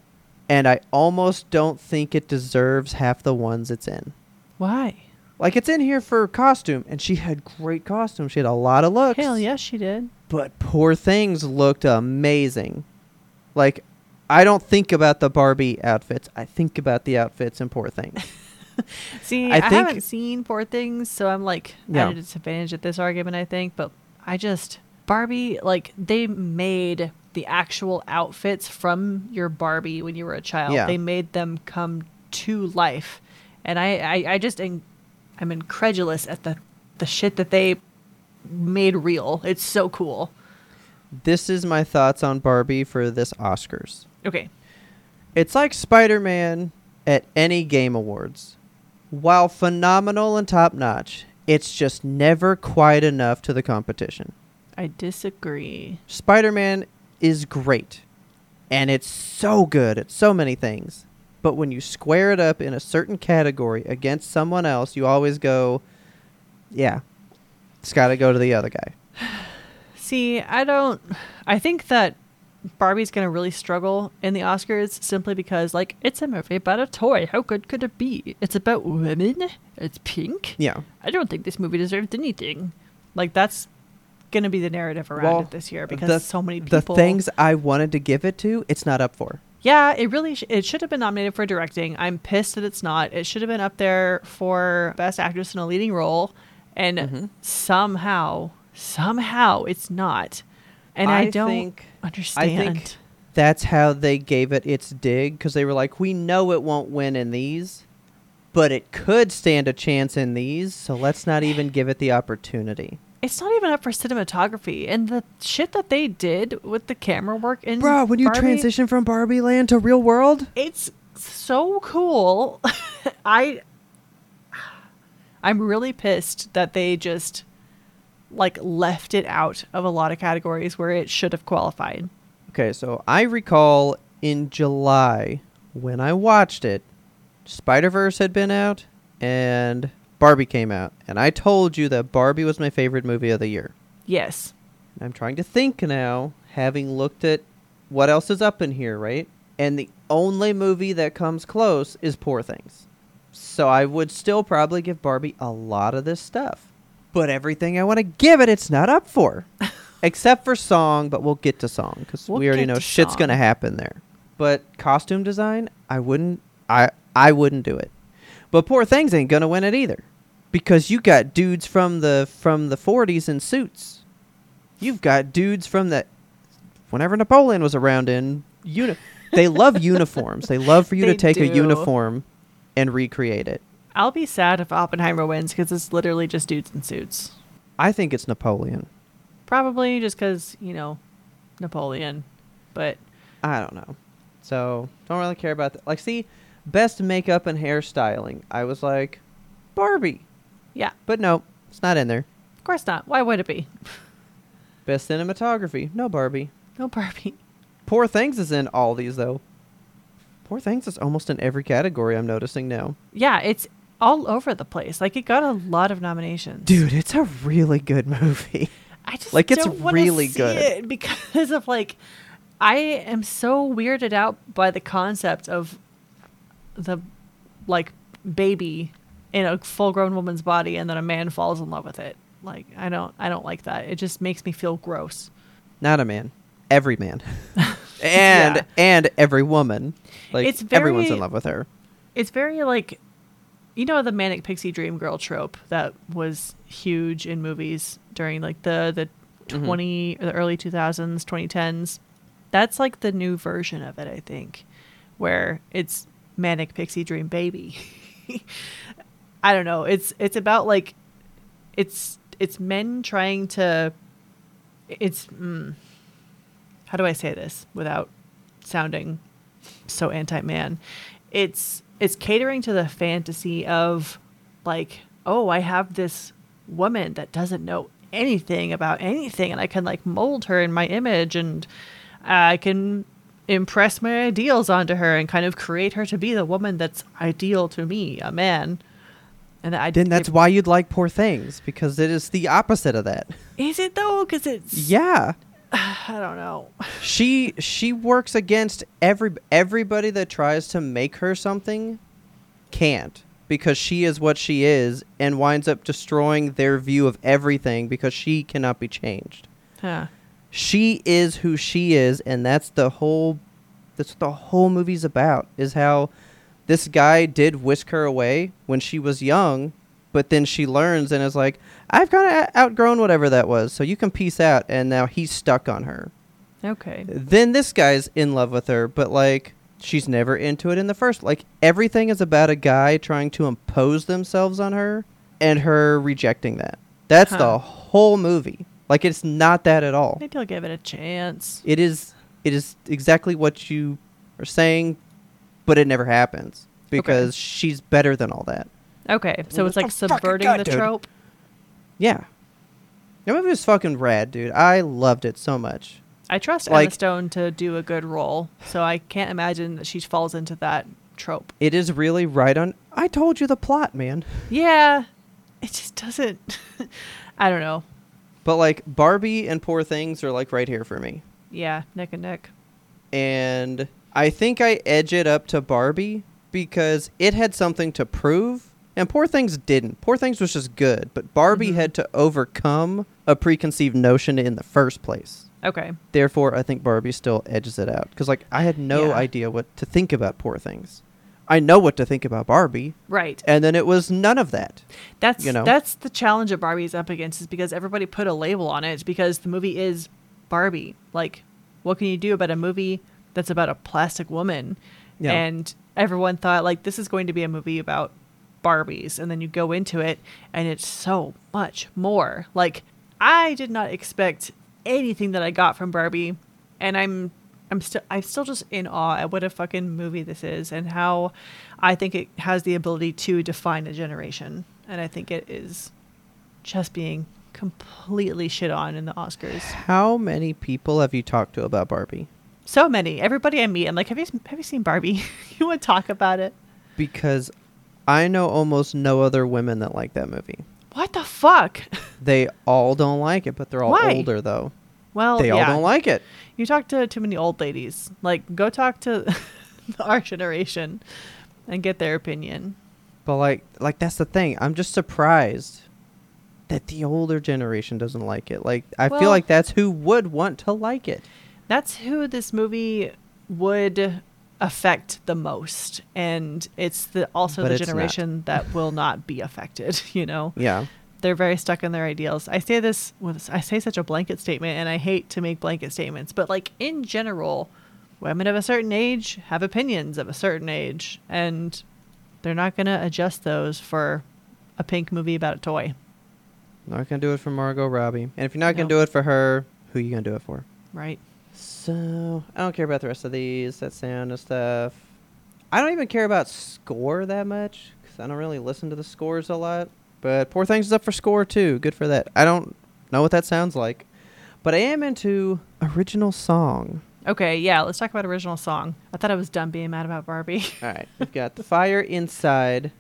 And I almost don't think it deserves half the ones it's in. Why? Like it's in here for costume and she had great costume. She had a lot of looks. Hell yes, she did. But Poor Things looked amazing. Like I don't think about the Barbie outfits. I think about the outfits in Poor Things. *laughs* See, I I, haven't seen Poor Things, so I'm like Yeah. at a disadvantage at this argument. I think, but I just Barbie like they made the actual outfits from your Barbie when you were a child. Yeah. They made them come to life, and I I, I just in, I'm incredulous at the the shit that they made real. It's so cool. this is my thoughts on Barbie for this Oscars. Okay, It's like Spider Man at any game awards. While phenomenal and top notch, it's just never quite enough to the competition. I disagree. Spider Man is great, and it's so good at so many things. But when you square it up in a certain category against someone else, you always go, yeah, it's got to go to the other guy. *sighs* See, I don't. I think that Barbie's gonna really struggle in the Oscars simply because, like, it's a movie about a toy. How good could it be? It's about women. It's pink. Yeah. I don't think this movie deserved anything. Like, that's gonna be the narrative around Well, it this year because the- so many The things I wanted to give it to, it's not up for. Yeah, it really sh- it should have been nominated for directing. I'm pissed that it's not. It should have been up there for best actress in a leading role, and Mhm. somehow, somehow, it's not. And I, I don't think- understand. I think that's how they gave it its dig because they were like, we know it won't win in these, but it could stand a chance in these, so let's not even *sighs* give it the opportunity. It's not even up for cinematography, and the shit that they did with the camera work in Bro, when you Barbie, transition from Barbie Land to real world, it's so cool. *laughs* I I'm really pissed that they just like left it out of a lot of categories where it should have qualified. Okay, so I recall in July when I watched it, Spider Verse had been out and Barbie came out, and I told you that Barbie was my favorite movie of the year. Yes. I'm trying to think now, having looked at what else is up in here, right? And the only movie that comes close is Poor Things. So I would still probably give Barbie a lot of this stuff. But everything I want to give it, it's not up for. *laughs* Except for song, but we'll get to song because We'll we already know shit's going to happen there. But costume design, I wouldn't I I wouldn't do it. But Poor Things ain't to win it either. Because you got dudes from the from the 40s in suits. You've got dudes from the whenever Napoleon was around in uni- they love *laughs* uniforms. They love for you They to take a uniform and recreate it. I'll be sad if Oppenheimer wins because it's literally just dudes in suits. I think it's Napoleon. Probably just because, you know, Napoleon. But I don't know. So don't really care about that. Like, see, best makeup and hairstyling. I was like, Barbie, yeah, but no, it's not in there. of course not. Why would it be? Best cinematography, no Barbie. No Barbie. Poor Things is in all these though. Poor Things is almost in every category. I'm noticing now. Yeah, it's all over the place. Like, it got a lot of nominations. Dude, it's a really good movie. I just Like, it's really see good. it because of like I am so weirded out by the concept of the like baby in a full grown woman's body and then a man falls in love with it. Like I don't I don't like that. It just makes me feel gross. Not a man. Every man. *laughs* and Yeah. and every woman. Like It's everyone's in love with her. It's very like you know the manic pixie dream girl trope that was huge in movies during like the the Mhm. 20 the early 2000s 2010s that's like the new version of it i think where it's manic pixie dream baby. *laughs* I don't know. It's it's about like it's it's men trying to it's mm, how do i say this without sounding so anti-man? It's it's catering to the fantasy of like oh i have this woman that doesn't know anything about anything and i can like mold her in my image and i can impress my ideals onto her and kind of create her to be the woman that's ideal to me a man and i Then that's why you'd like Poor Things because it is the opposite of that. is it though because it's Yeah. *sighs* I don't know. *laughs* she she works against every everybody that tries to make her something can't because she is what she is and winds up destroying their view of everything because she cannot be changed. Huh. She is who she is and that's the whole that's what the whole movie's about is how this guy did whisk her away when she was young but then she learns and is like I've kind of outgrown whatever that was so you can peace out and now he's stuck on her. Okay. Then this guy's in love with her, but like she's never into it in the first. Like everything is about a guy trying to impose themselves on her and her rejecting that. That's Huh. the whole movie. Like it's not that at all. Maybe I'll give it a chance. It is it is exactly what you are saying, but it never happens because she's better than all that. Okay, so Well, it's like what the fuck, subverting God, the dude. trope. Yeah. That movie was fucking rad, dude. I loved it so much. I trust Like- Emma Stone to do a good role, so I can't imagine that she falls into that trope. It is really right on I told you the plot, man. Yeah, it just doesn't. *laughs* I don't know. But like Barbie and Poor Things are like right here for me. Yeah, neck and neck. and I think I edge it up to Barbie because it had something to prove, and Poor Things didn't. Poor Things was just good, but Barbie Mhm. had to overcome a preconceived notion in the first place. Okay. Therefore, I think Barbie still edges it out because, like, I had no Yeah. idea what to think about Poor Things. I know what to think about Barbie, Right. and then it was none of that. That's you know? that's the challenge that Barbie's up against is because everybody put a label on it because the movie is Barbie. Like, what can you do about a movie that's about a plastic woman? Yeah. And everyone thought like this is going to be a movie about Barbies, and then you go into it and it's so much more. Like, I did not expect anything that I got from Barbie, and I'm I'm still I'm still just in awe at what a fucking movie this is and how I think it has the ability to define a generation. And I think it is just being completely shit on in the Oscars. How many people have you talked to about Barbie? So many. Everybody I meet, I'm like, have you have you seen Barbie? *laughs* you want to talk about it? Because I know almost no other women that like that movie. What the fuck? They all don't like it, but they're all Why? older though. Well, they all don't like it. You talk to too many old ladies. Like, go talk to *laughs* our generation and get their opinion. But like like that's the thing. I'm just surprised that the older generation doesn't like it. Like I Well- feel like that's who would want to like it. That's who this movie would affect the most, and it's the also But the it's not. generation that will not be affected. *laughs* You know, Yeah. They're very stuck in their ideals. I say this with I say such a blanket statement, and I hate to make blanket statements, but like in general, women of a certain age have opinions of a certain age, and they're not gonna adjust those for a pink movie about a toy, Not gonna do it for Margot Robbie. And if you're not gonna do it for her, who are you gonna do it for? right? So I don't care about the rest of these, that sound and stuff. I don't even care about score that much because I don't really listen to the scores a lot. But Poor Things is up for score too. Good for that. I don't know what that sounds like, but I am into original song. Okay, yeah, let's talk about original song. I thought I was done being mad about Barbie. *laughs* All right, we've got "The Fire Inside"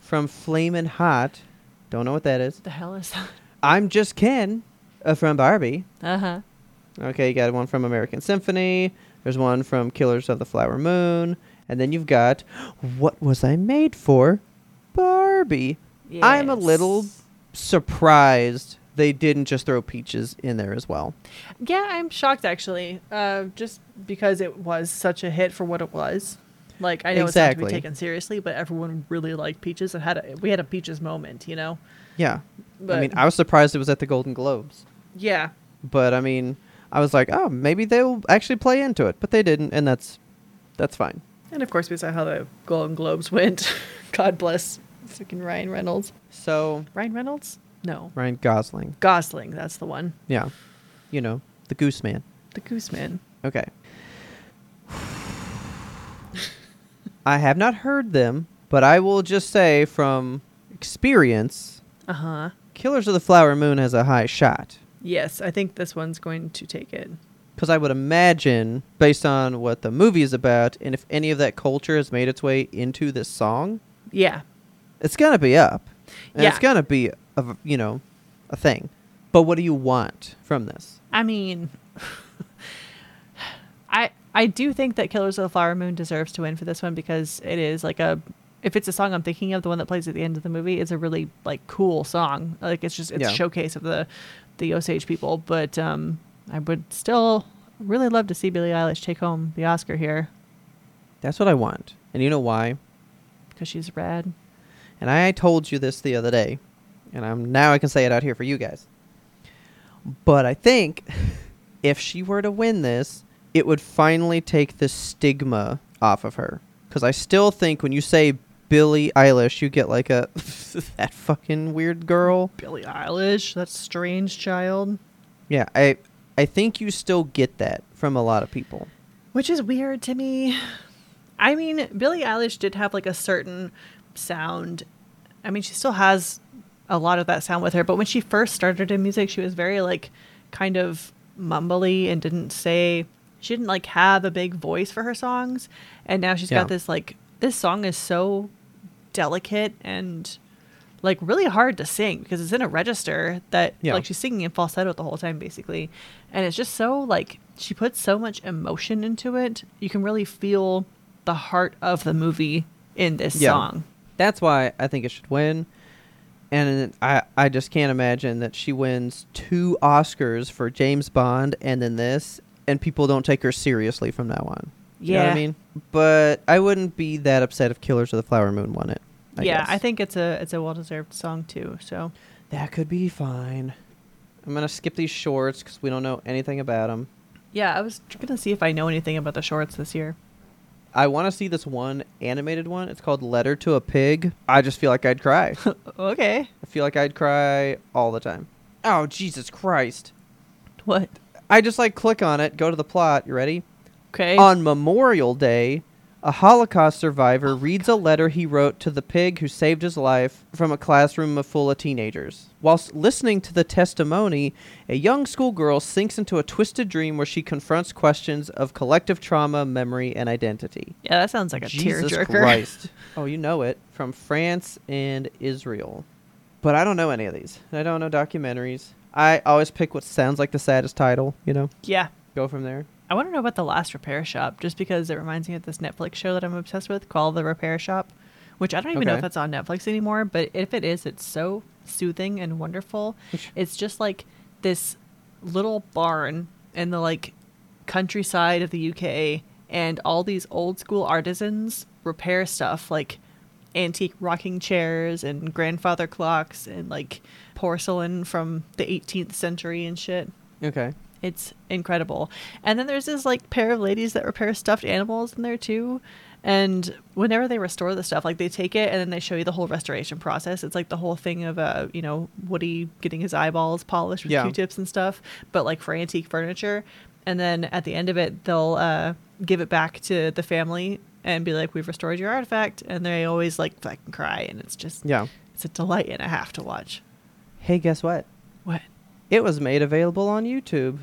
from Flamin' Hot. Don't know what that is. the hell is that? I'm Just Ken uh, from Barbie. Uh huh. Okay, you got one from American Symphony. There's one from Killers of the Flower Moon. And then you've got What Was I Made For? Barbie. I'm a little surprised they didn't just throw Peaches in there as well. Yeah, I'm shocked actually. Uh, just because it was such a hit for what it was. Like I know it's not to be taken seriously, but everyone really liked Peaches. It had a, we had a Peaches moment, you know. Yeah. But I mean, I was surprised it was at the Golden Globes. yeah, But I mean, I was like, oh, maybe they'll actually play into it. But they didn't, and that's that's fine. and of course we saw how the Golden Globes *laughs* went. God bless freaking Ryan Reynolds. So, Ryan Reynolds? No, Ryan Gosling. Gosling. That's the one. Yeah. You know, the Goose Man. The Gooseman. Okay. I have not heard them, but I will just say from experience, Uh huh. Killers of the Flower Moon has a high shot. Yes, I think this one's going to take it. Because I would imagine, based on what the movie is about, and if any of that culture has made its way into this song, Yeah. It's gonna be up, and it's gonna be, a, you know, a thing. But what do you want from this? I mean, *sighs* I I do think that Killers of the Flower Moon deserves to win for this one because it is like a if it's a song I'm thinking of, the one that plays at the end of the movie, it's a really like cool song. Like it's just it's Yeah. a showcase of the the Osage people. But um, I would still really love to see Billie Eilish take home the Oscar here That's what I want. And you know why? because she's rad. And I told you this the other day, and I'm now I can say it out here for you guys. But I think *laughs* if she were to win this, it would finally take the stigma off of her. Because I still think when you say Billie Eilish, you get like a *laughs* that fucking weird girl. Billie Eilish, that strange child. Yeah, I I think you still get that from a lot of people. Which is weird to me. I mean, Billie Eilish did have like a certain sound. I mean, she still has a lot of that sound with her, but when she first started in music, she was very like kind of mumbly and didn't say she didn't like have a big voice for her songs. And now she's Yeah. got this like this song is so delicate and like really hard to sing because it's in a register that Yeah. like she's singing in falsetto the whole time basically and it's just so like she puts so much emotion into it you can really feel the heart of the movie in this Yeah. song That's why I think it should win. And I, I just can't imagine that she wins two Oscars for James Bond and then this, and people don't take her seriously from now on. You know what Yeah. I mean? But I wouldn't be that upset if Killers of the Flower Moon won it. I yeah guess. i think it's a it's a well-deserved song too so that could be fine. I'm gonna skip these shorts because we don't know anything about them. yeah i was gonna see if i know anything about the shorts this year I want to see this one animated one. It's called Letter to a Pig. I just feel like I'd cry. *laughs* okay I feel like I'd cry all the time. Oh Jesus Christ! what I just like click on it, go to the plot. You ready? okay On Memorial Day, a Holocaust survivor reads a letter he wrote to the pig who saved his life from a classroom full of teenagers. Whilst listening to the testimony, a young schoolgirl sinks into a twisted dream where she confronts questions of collective trauma, memory, and identity. yeah that sounds like a Jesus tearjerker Christ. *laughs* oh, you know it. From France and Israel. But I don't know any of these. I don't know documentaries. I always pick what sounds like the saddest title, you know? yeah Go from there. I want to know about the last repair shop, just because it reminds me of this Netflix show that I'm obsessed with called The Repair Shop, which I don't even know if that's on Netflix anymore. But if it is, it's so soothing and wonderful. It's just like this little barn in the like countryside of the UK, and all these old school artisans repair stuff like antique rocking chairs and grandfather clocks and like porcelain from the 18th century and shit. Okay. It's incredible. And then there's this like pair of ladies that repair stuffed animals in there too. And whenever they restore the stuff, like they take it and then they show you the whole restoration process. It's like the whole thing of uh, you know, Woody getting his eyeballs polished with Yeah. Q-tips and stuff, but like for antique furniture. And then at the end of it, they'll uh, give it back to the family and be like, "We've restored your artifact," and they always like fucking cry, and it's just Yeah. it's a delight and a half to watch. Hey, guess what? What? It was made available on YouTube.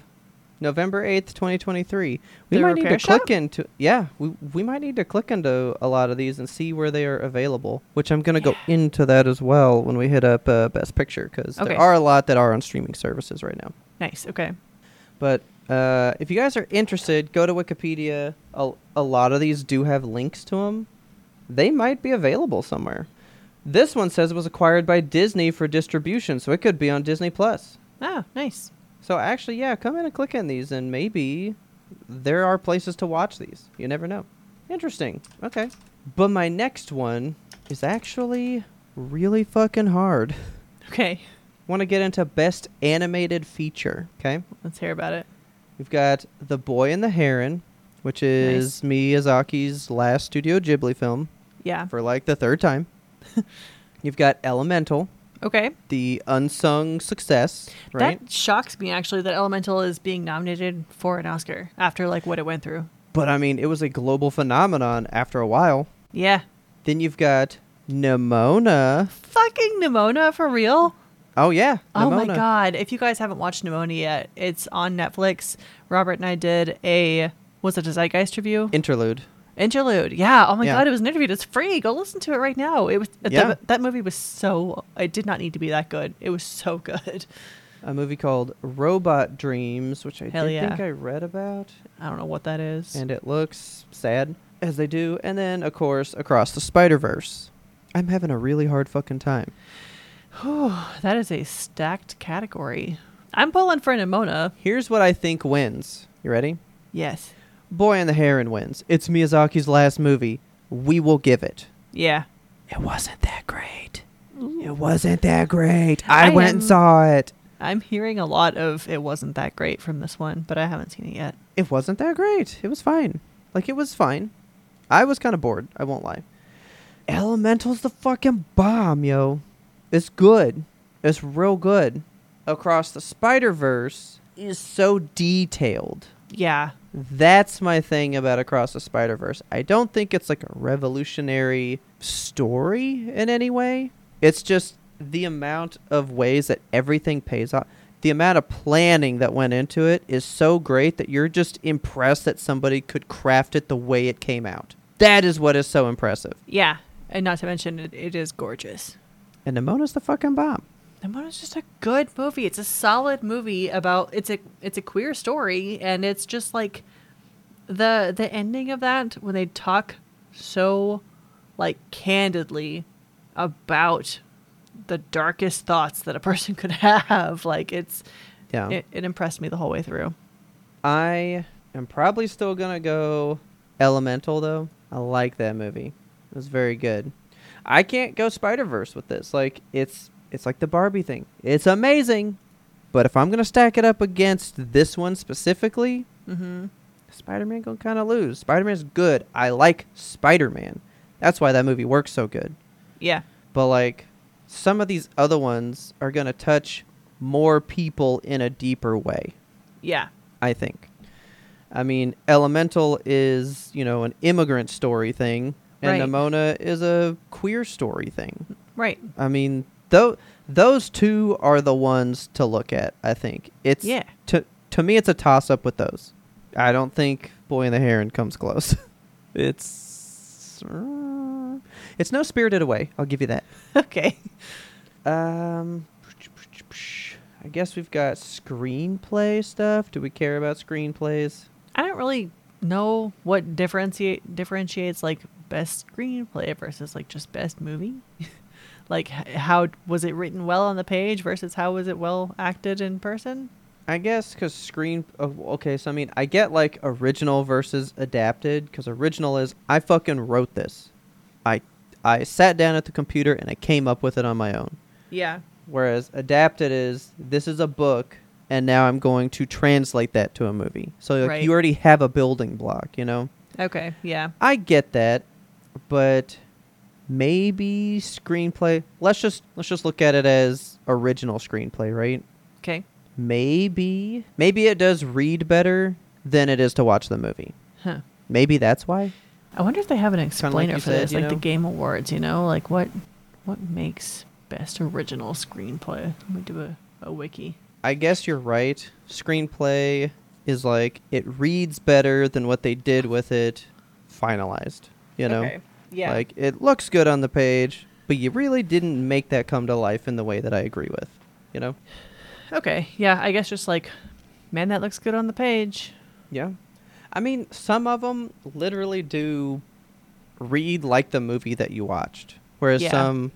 November 8th, 2023. We The might need to repair click into Yeah, we we might need to click into a lot of these and see where they are available, which I'm going to go into that as well when we hit up uh, best picture cuz Okay. there are a lot that are on streaming services right now. Nice. Okay. But uh, if you guys are interested, go to Wikipedia. A, a lot of these do have links to them. They might be available somewhere. This one says it was acquired by Disney for distribution, so it could be on Disney Plus. Ah, nice. So actually, yeah, come in and click on these, and maybe there are places to watch these. You never know. Interesting. Okay. But my next one is actually really fucking hard. *laughs* Okay. Want to get into best animated feature? Okay. Let's hear about it. We've got The Boy and the Heron, which is Miyazaki's last Studio Ghibli film Yeah. for like the third time. *laughs* You've got Elemental, Okay. the unsung success, right? That shocks me actually that Elemental is being nominated for an Oscar after like what it went through. but I mean, it was a global phenomenon after a while. Yeah. Then you've got Nimona. Fucking Nimona for real? Oh yeah, Oh my god. If you guys haven't watched Nimona yet, it's on Netflix. Robert and I did a was it a Zeitgeist review? Interlude. Interlude. Yeah. Oh my Yeah. god, it was an interview. It's free. Go listen to it right now. It was Yeah. the, that movie was so it did not need to be that good. It was so good. a movie called Robot Dreams, which I Hell yeah. think I read about, I don't know what that is. and it looks sad as they do. And then, of course, Across the Spider Verse. I'm having a really hard fucking time. Whew, that is a stacked category. I'm pulling for Nimona. Here's what I think wins. You ready? Yes. Boy and the Heron wins. It's Miyazaki's last movie. We will give it. Yeah. It wasn't that great. It wasn't that great. I, I went am- and saw it. I'm hearing a lot of it wasn't that great from this one, but I haven't seen it yet. It wasn't that great. It was fine. Like it was fine. I was kind of bored. I won't lie. Elemental's the fucking bomb, yo. It's good. It's real good. Across the Spider Verse is so detailed. Yeah. That's my thing about Across the Spider Verse. I don't think it's like a revolutionary story in any way. It's just the amount of ways that everything pays off. The amount of planning that went into it is so great that you're just impressed that somebody could craft it the way it came out. That is what is so impressive. Yeah. And not to mention, it, it is gorgeous. And Nimona's the fucking bomb. Nimona's just a good movie. It's a solid movie about it's a it's a queer story, and it's just like the the ending of that when they talk so like candidly about the darkest thoughts that a person *laughs* could have. Like it's Yeah. it, it impressed me the whole way through. I am probably still gonna go Elemental though. I like that movie. It was very good. I can't go Spider Verse with this. Like it's it's like the Barbie thing. It's amazing, but if I'm gonna stack it up against this one specifically, Mm-hmm. Spider Man gonna kind of lose. Spider Man's good. I like Spider Man. That's why that movie works so good. Yeah. But like some of these other ones are gonna touch more people in a deeper way. Yeah. I think. I mean, Elemental is, you know, an immigrant story thing, and Right. Nimona is a queer story thing. Right. I mean, though those two are the ones to look at, I think. It's Yeah. to to me it's a toss up with those. I don't think Boy and the Heron comes close. *laughs* it's uh, it's no spirited away, I'll give you that. *laughs* Okay. Um, I guess we've got screenplay stuff. Do we care about screenplays? I don't really know what differentiate differentiates like best screenplay versus like just best movie. *laughs* like how was it written well on the page versus how was it well acted in person? I guess because screen. Oh, okay, so I mean, I get like original versus adapted because original is I fucking wrote this. I I sat down at the computer and I came up with it on my own. Yeah. Whereas adapted is this is a book and now I'm going to translate that to a movie. So like, Right. you already have a building block, you know. Okay. Yeah. I get that, but maybe screenplay. Let's just let's just look at it as original screenplay, right? Okay. Maybe maybe it does read better than it is to watch the movie. Huh. Maybe that's why. I wonder if they have an explainer you for said, this, you like the? Game Awards. You know, like what what makes best original screenplay? Let me do a, a wiki. I guess you're right. Screenplay is like it reads better than what they did with it finalized. You know, Okay. Yeah. like it looks good on the page, but you really didn't make that come to life in the way that I agree with. You know. okay. Yeah. I guess just like, man, that looks good on the page. Yeah. I mean, some of them literally do read like the movie that you watched, whereas Yeah. some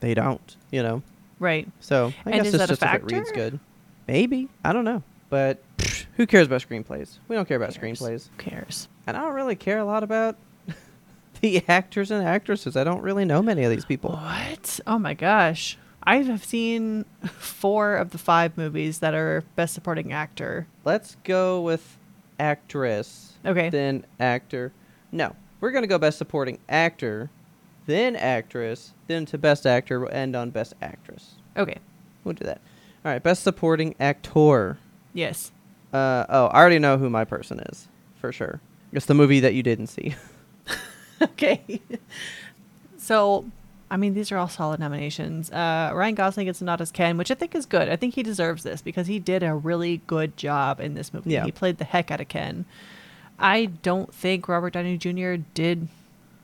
they don't, you know. Right. So I And guess it's just if it reads good. Maybe. I don't know. But who cares about screenplays? We don't care about cares? screenplays. Who cares? And I don't really care a lot about *laughs* the actors and actresses. I don't really know many of these people. What? Oh my gosh. I have seen *laughs* four of the five movies that are best supporting actor. Let's go with actress. Okay. then actor. No, we're gonna go best supporting actor, then actress, then to best actor. We'll end on best actress. Okay. We'll do that. All right, best supporting actor. Yes. Uh oh, I already know who my person is for sure. It's the movie that you didn't see. *laughs* *laughs* okay. so, I mean, these are all solid nominations. Uh, Ryan Gosling gets a nod as Ken, which I think is good. I think he deserves this because he did a really good job in this movie. Yeah. He played the heck out of Ken. I don't think Robert Downey Jr. did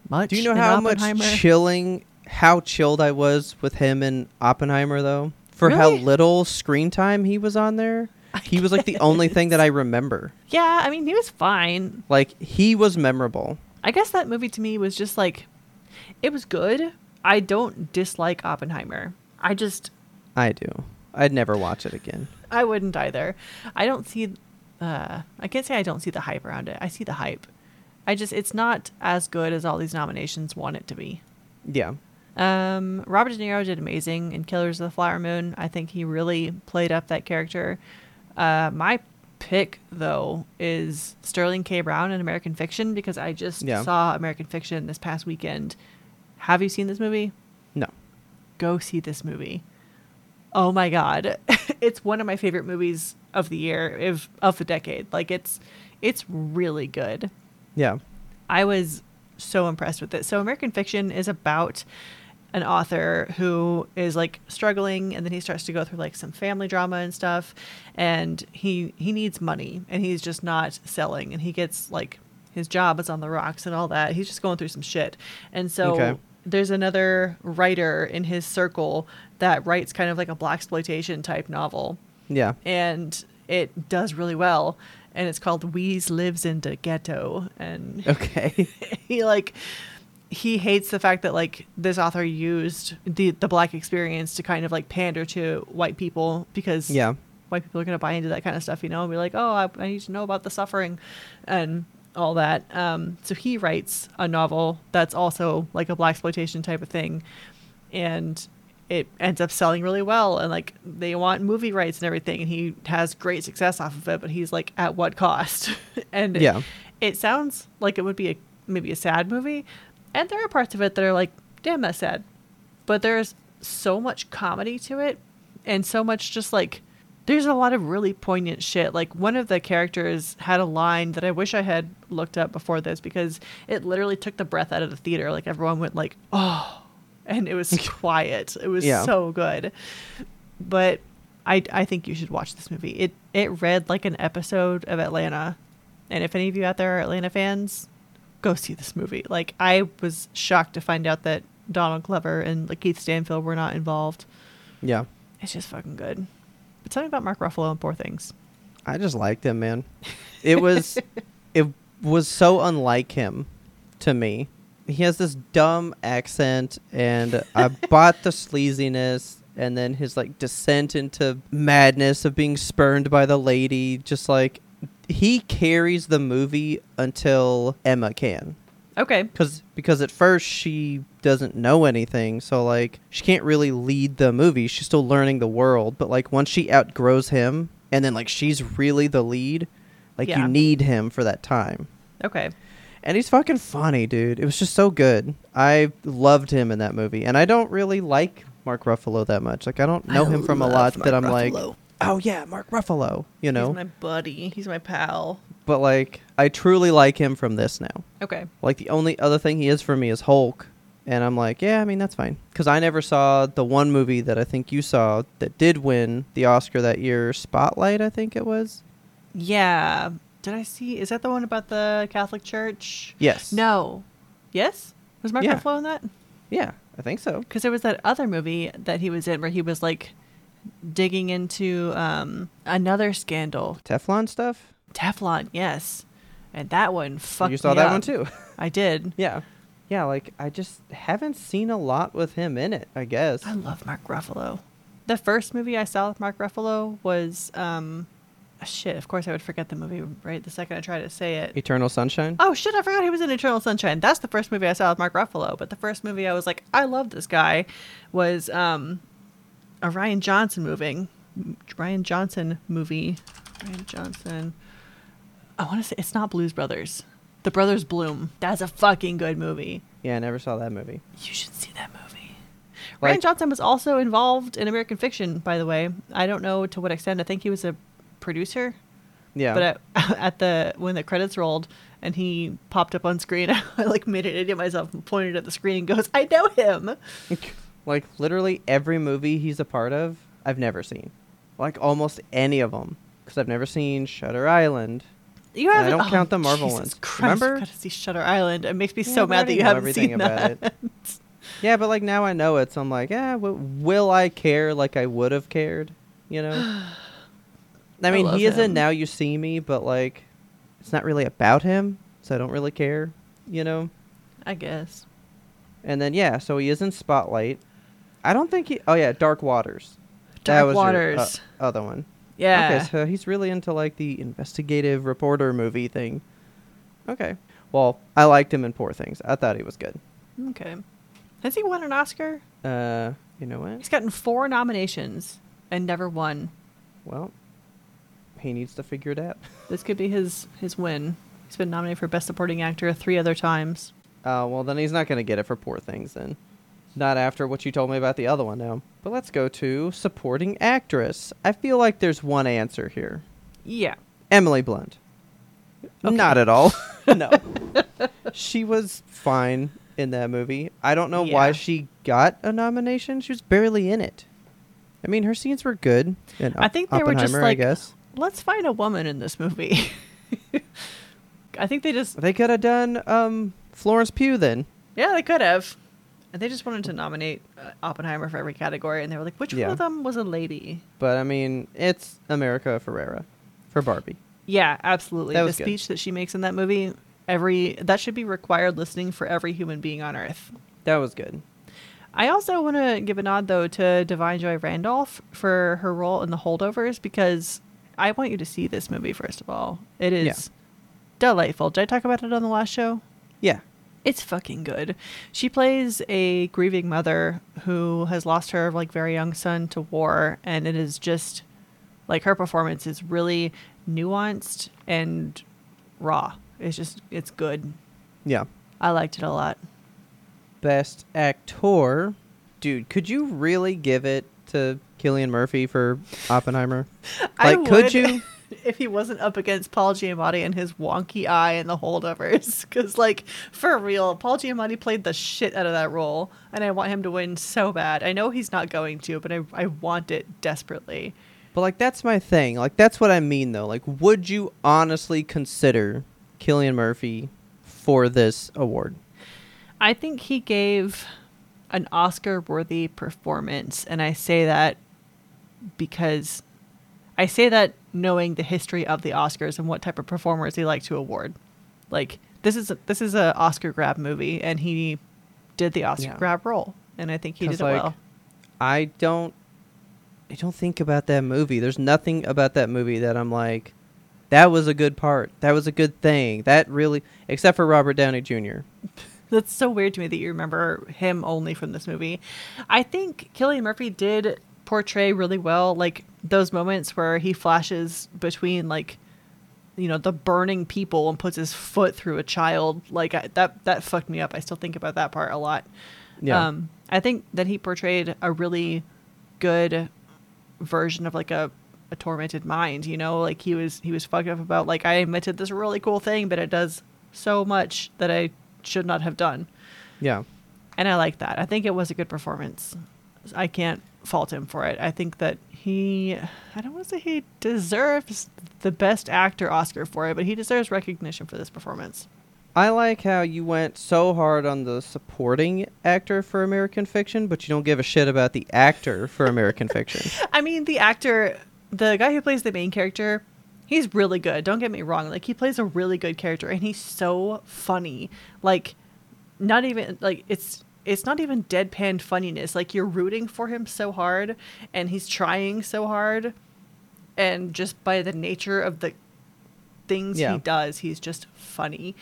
much. Do you know how much chilling, how chilled I was with him in Oppenheimer though? for how little screen time he was on there. I He was like the only thing that I remember. Yeah, I mean, he was fine. Like he was memorable. I guess that movie to me was just like, it was good. I don't dislike Oppenheimer. I just, I do. I'd never watch it again. I wouldn't either. I don't see, uh, I can't say I don't see the hype around it. I see the hype. I just, it's not as good as all these nominations want it to be. Yeah. Um, Robert De Niro did amazing in Killers of the Flower Moon. I think he really played up that character. Uh, my pick though is Sterling K. Brown in American Fiction because I just Yeah. saw American Fiction this past weekend. Have you seen this movie? No. Go see this movie. Oh my god, *laughs* it's one of my favorite movies of the year, if of the decade. Like it's, it's really good. Yeah. I was so impressed with it. So American Fiction is about an author who is like struggling and then he starts to go through like some family drama and stuff and he he needs money and he's just not selling and he gets like his job is on the rocks and all that. He's just going through some shit. And so Okay. there's another writer in his circle that writes kind of like a blaxploitation type novel Yeah. and it does really well and it's called We's Lives in the Ghetto and Okay. *laughs* he like he hates the fact that like this author used the the black experience to kind of like pander to white people because yeah. white people are going to buy into that kind of stuff you know and be like oh I, I need to know about the suffering and all that um so he writes a novel that's also like a blaxploitation type of thing and it ends up selling really well and like they want movie rights and everything and he has great success off of it but he's like at what cost *laughs* and Yeah. it sounds like it would be a maybe a sad movie and there are parts of it that are like damn that's sad. But there's so much comedy to it and so much just like there's a lot of really poignant shit. Like one of the characters had a line that i wish i had looked up before this because it literally took the breath out of the theater. Like everyone went like oh. And it was *laughs* quiet. It was Yeah. so good. But I, I think you should watch this movie. It it read like an episode of Atlanta, and if any of you out there are Atlanta fans, go see this movie. Like I was shocked to find out that Donald Glover and like Keith Stanfield were not involved. Yeah. It's just fucking good. But tell me about Mark Ruffalo and Poor Things. I just liked him, man. It was *laughs* it was so unlike him to me. He has this dumb accent and I bought the sleaziness and then his like descent into madness of being spurned by the lady just like he carries the movie until Emma can. Okay. Cause because at first she doesn't know anything, so like she can't really lead the movie. She's still learning the world, but like once she outgrows him, and then like she's really the lead, like Yeah. you need him for that time. Okay. And he's fucking funny, dude. It was just so good. I loved him in that movie, and I don't really like Mark Ruffalo that much. Like I don't know him from a lot that I'm like, oh yeah, Mark Ruffalo, you know. He's my buddy. He's my pal. but like I truly like him from this now. Okay. Like the only other thing he is for me is Hulk, and I'm like, yeah, I mean that's fine because I never saw the one movie that I think you saw that did win the Oscar that year, Spotlight, I think it was. Yeah. Did I see? Is that the one about the Catholic Church? Yes. No. Yes. Was Mark Yeah. Ruffalo in that? Yeah, I think so. because there was that other movie that he was in where he was like digging into um, another scandal, Teflon stuff. Teflon. Yes, and that one fucked. you saw that up. one too. *laughs* I did. yeah. Yeah, like I just haven't seen a lot with him in it. I guess. I love Mark Ruffalo. The first movie I saw with Mark Ruffalo was um, shit. Of course, I would forget the movie right the second I try to say it. Eternal Sunshine. Oh shit! I forgot he was in Eternal Sunshine. That's the first movie I saw with Mark Ruffalo. But the first movie I was like, I love this guy, was um, a Rian Johnson moving, Rian Johnson movie. Rian Johnson. I want to say it's not Blues Brothers. The Brothers Bloom. That's a fucking good movie. Yeah, I never saw that movie. You should see that movie. Rian Johnson was also involved in American Fiction, by the way. I don't know to what extent. I think he was a producer. Yeah. But at, *laughs* at the when the credits rolled and he popped up on screen, *laughs* I like made an idiot of myself and pointed at the screen and goes, "I know him." *laughs* like literally every movie he's a part of, I've never seen. Like almost any of them, because I've never seen Shutter Island. You I haven't. I don't count the oh, Marvel Jesus ones. Christ, Remember? Got to see Shutter Island. It makes me Yeah, so mad that you haven't seen that. *laughs* Yeah, but like now I know it, so I'm like, yeah, w- will I care like I would have cared? You know. *sighs* I I mean, love he is in. Now You See Me, but like, it's not really about him, so I don't really care. You know. I guess. And then yeah, so he is in Spotlight. I don't think he. Oh yeah, Dark Waters. That Dark was your, uh, Waters. other one. yeah. Okay, so he's really into like the investigative reporter movie thing. Okay. Well, I liked him in Poor Things. I thought he was good. okay. Has he won an Oscar? Uh, you know what? He's gotten four nominations and never won. Well, he needs to figure it out. *laughs* This could be his his win. He's been nominated for Best Supporting Actor three other times. Uh, well, then he's not going to get it for Poor Things then. Not after what you told me about the other one now. But let's go to supporting actress. I feel like there's one answer here. Yeah. Emily Blunt. Okay. Not at all. *laughs* *laughs* no. she was fine in that movie. I don't know why she got a nomination. She was barely in it. I mean, her scenes were good. I think they were just like, let's find a woman in this movie. *laughs* I think they just They could have done um, Florence Pugh then. yeah they could have, and they just wanted to nominate uh, Oppenheimer for every category, and they were like, which Yeah. one of them was a lady? But I mean, it's America Ferrera for Barbie. Yeah, absolutely. That the was good. speech that she makes in that movie, every that should be required listening for every human being on Earth. That was good. I also want to give a nod though to Da'Vine Joy Randolph for her role in The Holdovers because I want you to see this movie first of all. It is Yeah. delightful. Did I talk about it on the last show? Yeah. It's fucking good. She plays a grieving mother who has lost her like very young son to war and it is just like her performance is really nuanced and raw. It's just it's good. Yeah. I liked it a lot. Best actor. Dude, could you really give it to Cillian Murphy for Oppenheimer? *laughs* I Like, could you? *laughs* if he wasn't up against Paul Giamatti and his wonky eye and the holdovers. *laughs* Because, like, for real, Paul Giamatti played the shit out of that role, and I want him to win so bad. I know he's not going to, but I, I want it desperately. But like that's my thing. Like that's what I mean though. Like would you honestly consider Cillian Murphy for this award? I think he gave an Oscar worthy performance, and I say that because I say that knowing the history of the Oscars and what type of performers they like to award. Like this is a, this is a Oscar grab movie, and he did the Oscar Yeah. grab role, and I think he did it like, well. I don't I don't think about that movie. There's nothing about that movie that I'm like that was a good part. That was a good thing. That really except for Robert Downey Jr. *laughs* That's so weird to me that you remember him only from this movie. I think Cillian Murphy did portray really well, like those moments where he flashes between like, you know, the burning people and puts his foot through a child. Like I, that, that fucked me up. I still think about that part a lot. Yeah. Um, I think that he portrayed a really good version of like a, a tormented mind. You know, like he was he was fucked up about like I invented this really cool thing, but it does so much that I should not have done. yeah. And I like that. I think it was a good performance. I can't fault him for it. I think that he, I don't want to say he deserves the best actor Oscar for it, but he deserves recognition for this performance. I like how you went so hard on the supporting actor for American Fiction, but you don't give a shit about the actor for American Fiction. *laughs* I mean, the actor, the guy who plays the main character, he's really good. Don't get me wrong. Like, he plays a really good character, and he's so funny. Like, not even, like, it's. It's not even deadpan funniness. Like you're rooting for him so hard, and he's trying so hard, and just by the nature of the things Yeah. he does, he's just funny.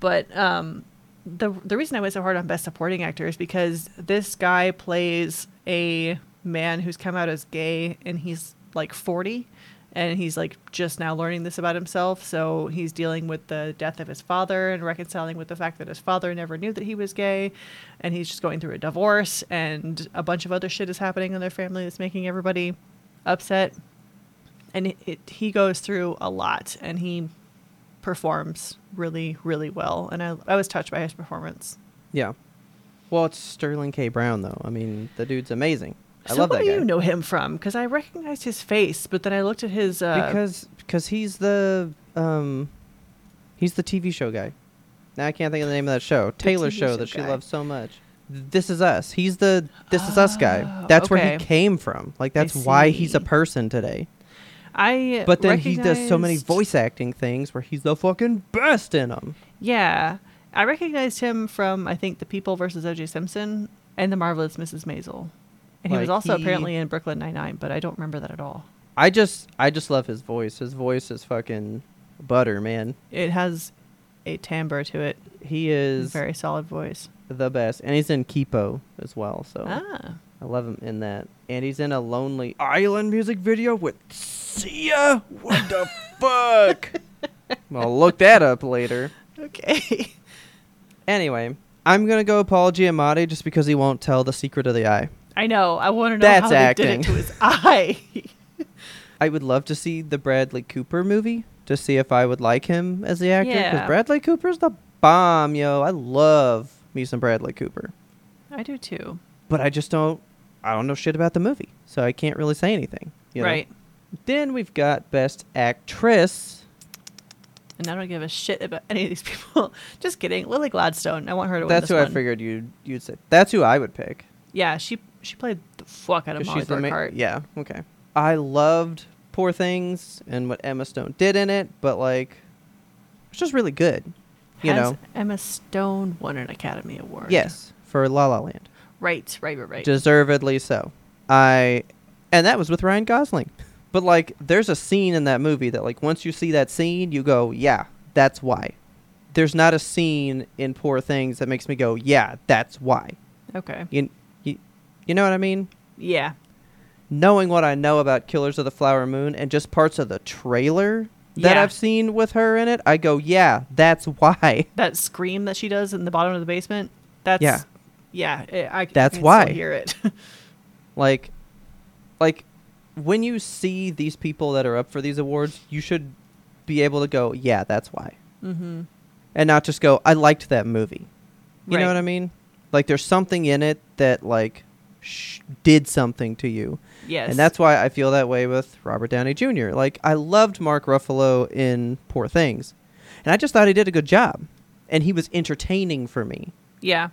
But um, the the reason I went so hard on best supporting actor is because this guy plays a man who's come out as gay and he's like 40 and he's like just now learning this about himself so he's dealing with the death of his father and reconciling with the fact that his father never knew that he was gay and he's just going through a divorce and a bunch of other shit is happening in their family that's making everybody upset and it, it, he goes through a lot and he performs really really well and I, I was touched by his performance yeah. Well, it's Sterling K. Brown though. I mean, the dude's amazing. I so love that do guy. you know him from because i recognized his face but then i looked at his uh, because because he's the um he's the TV show guy. Now I can't think of the name of that show. Taylor's TV show, show that she guy. loves so much. This Is Us. He's the This Is Us guy. Oh, That's where he came from. Like that's why he's a person today. I But then he does so many voice acting things where he's the fucking best in them. Yeah, I recognized him from I think The People versus O.J. Simpson and The Marvelous Mrs. Maisel, and he was also he- apparently in Brooklyn Nine Nine, but I don't remember that at all. I just I just love his voice. His voice is fucking butter, man. It has a timbre to it, He is very solid voice. the best, and he's in Kipo as well. So Ah, I love him in that. And he's in a Lonely Island music video with Sia. What the *laughs* fuck? I'll look that up later. okay. Anyway, I'm gonna go Paul Giamatti just because he won't tell the secret of the eye. I know. I want to know That's how they did it to his *laughs* eye. I would love to see the Bradley Cooper movie to see if I would like him as the actor because Yeah. Bradley Cooper's the bomb, yo. I love me some Bradley Cooper, I do too. but I just don't. I don't know shit about the movie, so I can't really say anything. you know? Right. Then we've got Best Actress. And I don't give a shit about any of these people. *laughs* Just kidding. Lily Gladstone. I want her to win That's who I figured you'd you'd say. That's who I would pick. Yeah, she she played the fuck out of Molly she's the ma- Yeah. Okay. I loved Poor Things and what Emma Stone did in it, but like, it's just really good. You Has know. Emma Stone won an Academy Award. Yes, for La La Land. Right, right, right, right. Deservedly so. I, and that was with Ryan Gosling. But like, there's a scene in that movie that like once you see that scene, you go, yeah, that's why. There's not a scene in Poor Things that makes me go, yeah, that's why. okay. You, you, know what I mean? Yeah. Knowing what I know about Killers of the Flower Moon and just parts of the trailer that Yeah. I've seen with her in it, I go, yeah, that's *laughs* why. That scream that she does in the bottom of the basement. That's Yeah. Yeah. I, I That's can why. Hear it. *laughs* Like, like when you see these people that are up for these awards, you should be able to go, yeah, that's why, mm-hmm. and not just go, I liked that movie. You know what I mean? Like, there's something in it that like sh- did something to you, Yes. and that's why I feel that way with Robert Downey Jr. Like, I loved Mark Ruffalo in Poor Things, and I just thought he did a good job, and he was entertaining for me. yeah.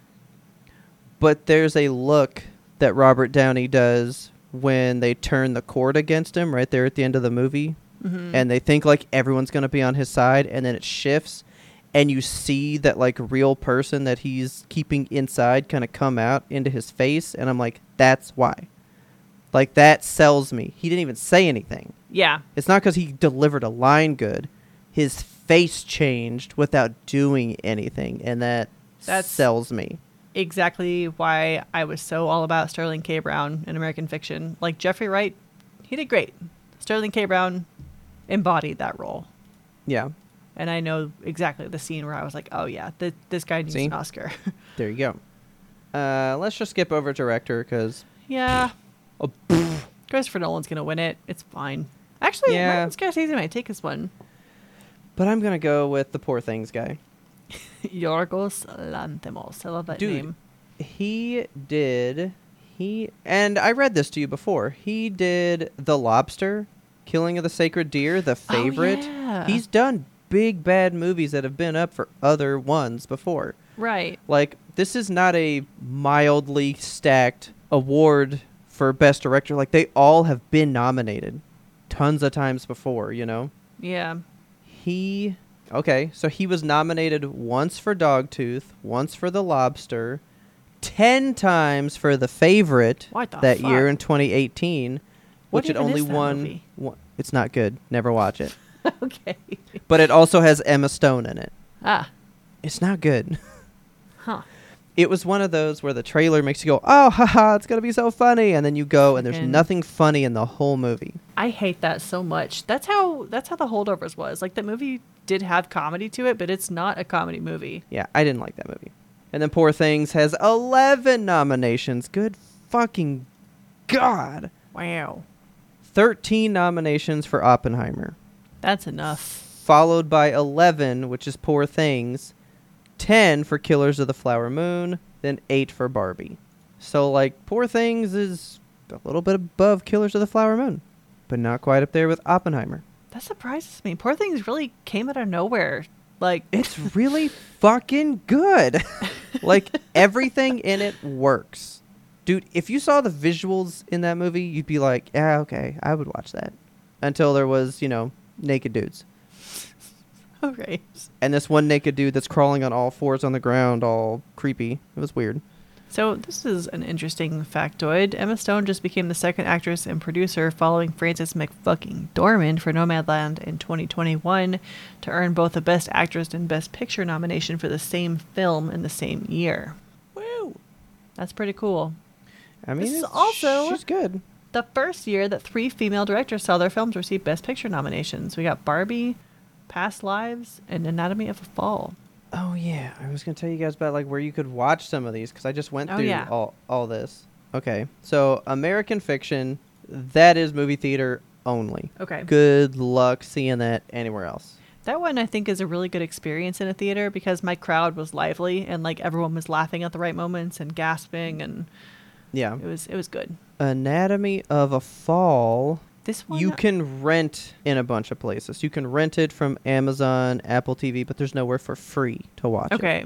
but there's a look that Robert Downey does when they turn the court against him right there at the end of the movie Mm-hmm. and they think like everyone's going to be on his side and then it shifts and you see that like real person that he's keeping inside kind of come out into his face and I'm like that's why like that sells me he didn't even say anything yeah. it's not cuz he delivered a line good his face changed without doing anything and that that sells me Exactly why I was so all about Sterling K. Brown in American fiction. Like Jeffrey Wright, he did great. Sterling K. Brown embodied that role. yeah And I know exactly the scene where I was like, oh, yeah, th- this guy needs See? an Oscar. *laughs* There you go. Uh, let's just skip over director because yeah. Christopher Nolan's going to win it. It's fine. Actually, Yeah. Martin Scorsese might take this one. but I'm gonna go with the poor things guy. *laughs* Yorgos Lanthimos. I love that Dude. name. He did he and I read this to you before. He did The Lobster, Killing of the Sacred Deer, The Favorite. Oh, yeah. He's done big bad movies that have been up for other ones before. Right. Like this is not a mildly stacked award for best director. Like they all have been nominated tons of times before, you know. Yeah. He okay, so he was nominated once for Dogtooth, once for The Lobster, ten times for The Favorite the that year in 2018, What which it only that won. It's not good. Never watch it. *laughs* okay. But it also has Emma Stone in it. Ah. It's not good. Huh. It was one of those where the trailer makes you go, "Oh, haha, it's gonna be so funny," and then you go, and there's Fucking- nothing funny in the whole movie. I hate that so much. That's how that's how the holdovers was. Like the movie did have comedy to it, but it's not a comedy movie. Yeah, I didn't like that movie. And then Poor Things has 11 nominations. Good fucking god. Wow. 13 nominations for Oppenheimer, That's enough. followed by 11, which is Poor Things, 10 for Killers of the Flower Moon, then 8 for Barbie. So like Poor Things is a little bit above Killers of the Flower Moon, but not quite up there with Oppenheimer. That surprises me. Poor things really came out of nowhere. Like *laughs* It's really fucking good. *laughs* like everything in it works. Dude, if you saw the visuals in that movie, you'd be like, "Yeah, okay, I would watch that." Until there was, you know, naked dudes. Okay. And this one naked dude that's crawling on all fours on the ground, all creepy. It was weird. So this is an interesting factoid. Emma Stone just became the second actress and producer following Frances McFucking Dormand for Nomadland in 2021 to earn both a Best Actress and Best Picture nomination for the same film in the same year. Woo! That's pretty cool. I mean, it's- also- she's good. The first year that three female directors saw their films receive Best Picture nominations. We got Barbie, Past Lives, and Anatomy of a Fall. Oh yeah, I was gonna tell you guys about like where you could watch some of these because I just went Oh, through yeah. all all this. Okay, so American Fiction, that is movie theater only. Okay. Good luck seeing that anywhere else. That one I think is a really good experience in a theater because my crowd was lively and like everyone was laughing at the right moments and gasping and Yeah. it was it was good. Anatomy of a Fall. This one You can rent in a bunch of places. You can rent it from Amazon, Apple TV, but there's nowhere for free to watch it. Okay.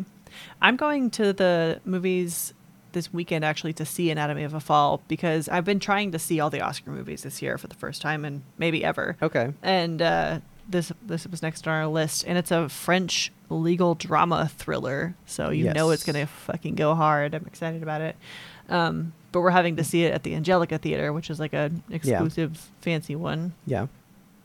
I'm going to the movies this weekend actually to see Anatomy of a Fall because I've been trying to see all the Oscar movies this year for the first time and maybe ever. Okay. And uh, this this was next on our list, and it's a French legal drama thriller, so you know it's gonna fucking go hard. I'm excited about it. Um, but we're having to see it at the Angelica Theater, which is like an exclusive, fancy one. Yeah.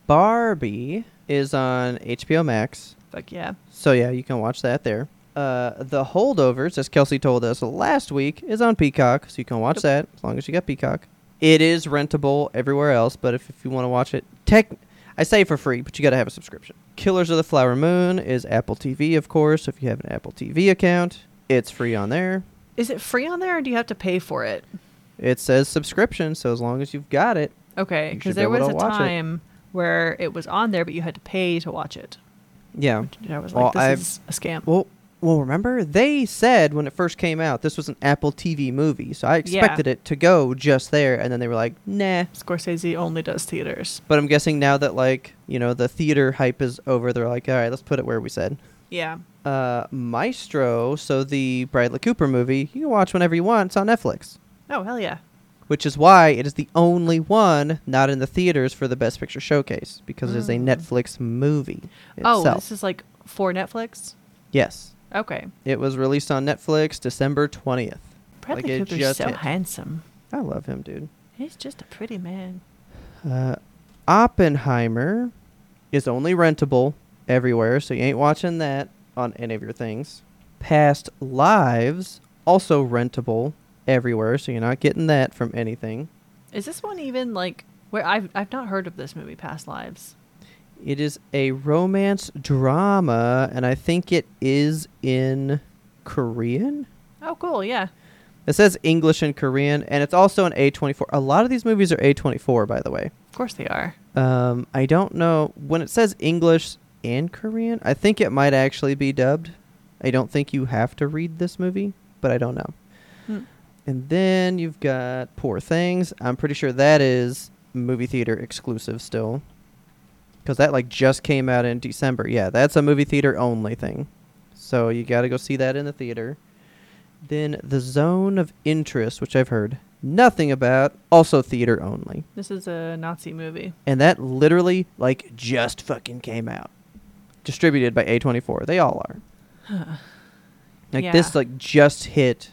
Barbie is on HBO Max. Fuck yeah! So yeah, you can watch that there. Uh, the Holdovers, as Kelsey told us last week, is on Peacock, so you can watch that as long as you got Peacock. It is rentable everywhere else, but if, if you want to watch it, tech, I say for free, but you got to have a subscription. Killers of the Flower Moon is Apple TV, of course. If you have an Apple TV account, it's free on there. Is it free on there, or do you have to pay for it? It says subscription, so as long as you've got it, Okay, because be there able was a watch it. time where it was on there, but you had to pay to watch it. yeah. I was Well, like, this I've- is a scam. Well, well, remember they said when it first came out this was an Apple TV movie, so I expected it to go just there, and then they were like, nah. Scorsese only does theaters. But I'm guessing now that like you know the theater hype is over, they're like, all right, let's put it where we said. Yeah. Uh, Maestro, so the Bradley Cooper movie, you can watch whenever you want. It's on Netflix, Oh hell yeah! which is why it is the only one not in the theaters for the Best Picture showcase because it is a Mm. Netflix movie Oh, itself. this is like for Netflix. yes, Okay. it was released on Netflix December twentieth. Bradley Like, Cooper's so hit. handsome. I love him, dude. He's just a pretty man. Uh, Oppenheimer is only rentable everywhere, so you ain't watching that on any of your things. Past Lives also rentable everywhere, so you're not getting that from anything. Is this one even like where I've I've not heard of this movie, Past Lives? It is a romance drama, and I think it is in Korean. Oh, cool. Yeah. It says English and Korean, and it's also an A24. A lot of these movies are A24, by the way. Of course they are. Um, I don't know when it says English and Korean. I think it might actually be dubbed. I don't think you have to read this movie, but I don't know. Hmm. And then you've got Poor Things. I'm pretty sure that is movie theater exclusive still, because that like just came out in December. Yeah, that's a movie theater only thing. So you got to go see that in the theater. Then The Zone of Interest, which I've heard nothing about, also theater only This is a Nazi movie. and that literally like just fucking came out distributed by a24 they all are like this like just hit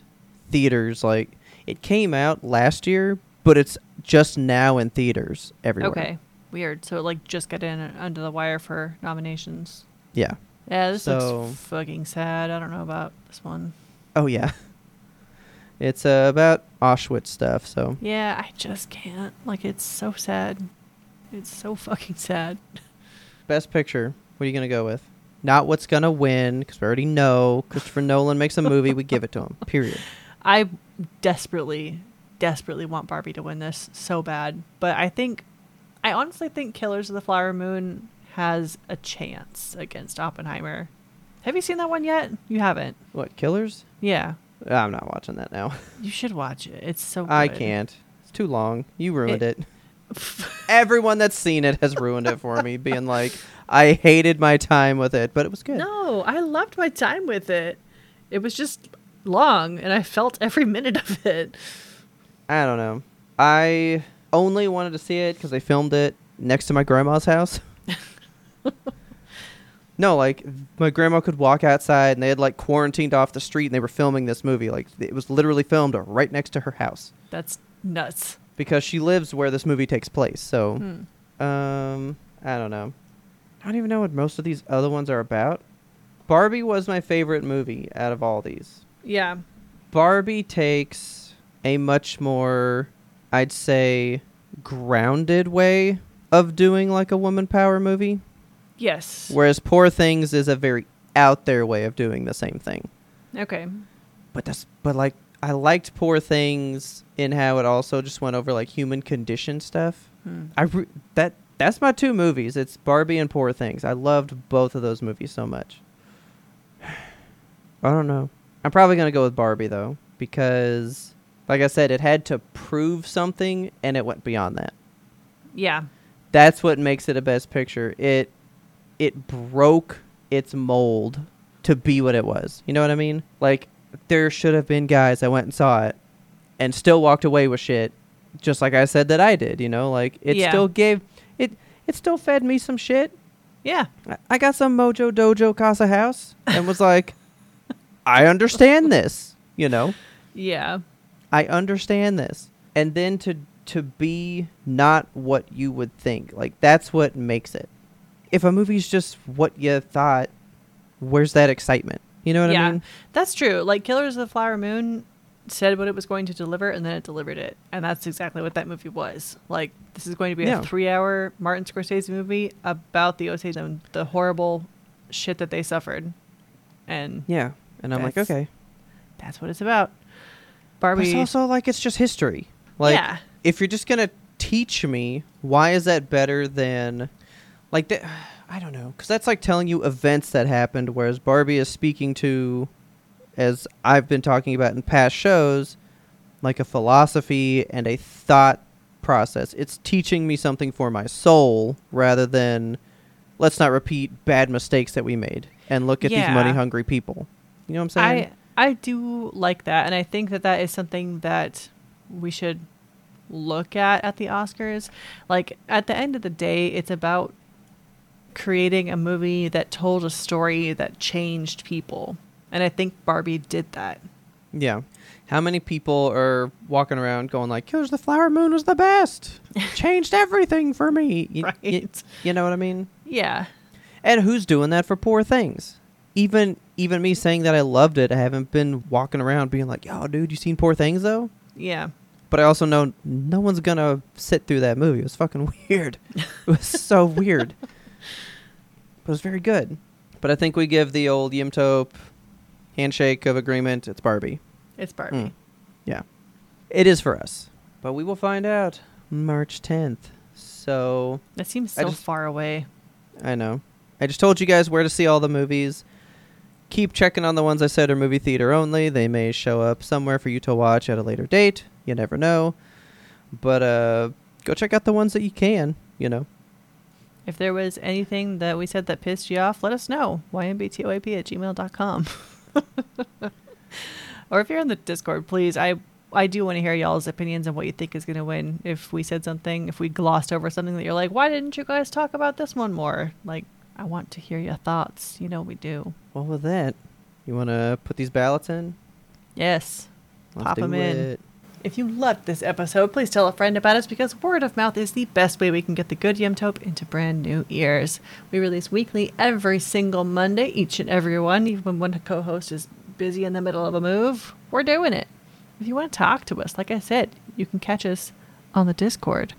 theaters like it came out last year but it's just now in theaters everywhere Okay. Weird. So it like just got in under the wire for nominations. yeah Yeah, this So- looks fucking sad. I don't know about this one. oh yeah *laughs* it's uh, about auschwitz stuff so Yeah, I just can't. Like it's so sad. It's so fucking sad. best picture what are you gonna go with not what's gonna win because we already know *laughs* christopher nolan makes a movie we give it to him period I desperately, desperately want Barbie to win this so bad. But I think, I honestly think Killers of the Flower Moon has a chance against Oppenheimer. Have you seen that one yet? You haven't. what killers Yeah, i'm not watching that now *laughs* you should watch it. It's so. Good. I can't. It's too long. You ruined It- it. *laughs* Everyone that's seen it has ruined it for me, being like, I hated my time with it, but it was good. No, I loved my time with it. It was just long, and I felt every minute of it. I don't know. I only wanted to see it because they filmed it next to my grandma's house. *laughs* no, like my grandma could walk outside, and they had like quarantined off the street, and they were filming this movie. Like it was literally filmed right next to her house That's nuts. because she lives where this movie takes place. So, Hmm. um, I don't know. I don't even know what most of these other ones are about. Barbie was my favorite movie out of all these. Yeah. Barbie takes a much more, I'd say, grounded way of doing like a woman power movie, Yes. whereas Poor Things is a very out there way of doing the same thing. Okay. But that's but like I liked Poor Things in how it also just went over like human condition stuff. Hmm. I re- that that's my two movies. It's Barbie and Poor Things. I loved both of those movies so much. *sighs* I don't know. I'm probably gonna go with Barbie though because, like I said, it had to prove something and it went beyond that. Yeah. That's what makes it a best picture. It it broke its mold to be what it was. You know what I mean? Like there should have been guys that went and saw it and still walked away with shit just like I said that I did, you know? Like it Yeah. still gave it it still fed me some shit. Yeah. I- I got some Mojo Dojo Casa House and was like *laughs* I understand this, you know? Yeah. I understand this. And then to to be not what you would think. Like that's what makes it. If a movie's just what you thought, where's that excitement? You know what yeah. I mean? That's true. Like Killers of the Flower Moon said what it was going to deliver and then it delivered it. And that's exactly what that movie was. Like this is going to be Yeah. a 3-hour Martin Scorsese movie about the Osage and the horrible shit that they suffered. And Yeah. And I'm like, okay. that's what it's about. But Barbie it's also like it's just history. Like Yeah. if you're just gonna teach me, why is that better than like that? *sighs* I don't know, because that's like telling you events that happened, whereas Barbie is speaking to, as I've been talking about in past shows, like a philosophy and a thought process. It's teaching me something for my soul rather than let's not repeat bad mistakes that we made and look at Yeah. these money hungry people. You know what I'm saying? I I do like that, and I think that that is something that we should look at at the Oscars. Like at the end of the day, it's about creating a movie that told a story that changed people, and I think Barbie did that. Yeah. How many people are walking around going like, "Killers the Flower Moon was the best, *laughs* changed everything for me." You, Right. you, you know what I mean? Yeah. And who's doing that for Poor Things? Even even me saying that I loved it, I haven't been walking around being like, "Yo, dude, you seen Poor Things though?" Yeah. But I also know no one's gonna sit through that movie. It was fucking weird. *laughs* it was so weird. But it was very good. But I think we give the old Yimtope handshake of agreement. It's Barbie. It's Barbie. Mm. Yeah. It is for us. But we will find out March 10th. So, That seems so just- far away. I know. I just told you guys where to see all the movies. Keep checking on the ones I said are movie theater only. They may show up somewhere for you to watch at a later date. You never know. But uh go check out the ones that you can, you know. If there was anything that we said that pissed you off, let us know. YMBTOAP at gmail.com. *laughs* *laughs* or if you're in the Discord, please, I I do want to hear y'all's opinions on what you think is going to win. If we said something, if we glossed over something that you're like, why didn't you guys talk about this one more? Like, I want to hear your thoughts. You know we do. Well, with that, you want to put these ballots in? Yes. Let's Pop them in. it. If you loved this episode, please tell a friend about us because word of mouth is the best way we can get the good Yimtope into brand new ears. We release weekly every single Monday, each and every one, even when one co host is busy in the middle of a move. We're doing it. If you want to talk to us, like I said, you can catch us on the Discord.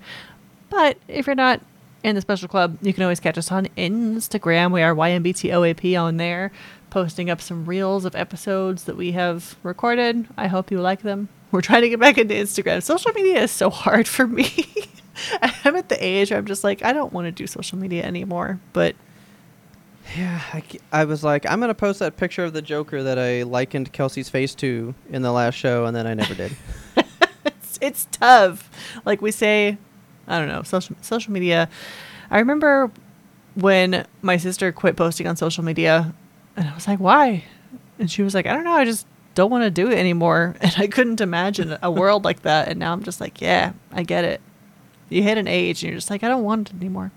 But if you're not in the special club, you can always catch us on Instagram. We are YMBTOAP on there, posting up some reels of episodes that we have recorded. I hope you like them. *laughs* We're trying to get back into Instagram. Social media is so hard for me. *laughs* I'm at the age where I'm just like, I don't want to do social media anymore. But Yeah, I was like, I'm gonna post that picture of the Joker that I likened Kelsey's face to in the last show, and then I never did. *laughs* it's, it's tough. Like we say, I don't know, social social media. I remember when my sister quit posting on social media, and I was like, "Why?" And she was like, "I don't know. I just don't want to do it anymore. *laughs* And I couldn't imagine a world like that. And now I'm just like, yeah, I get it. You hit an age and you're just like, I don't want it anymore.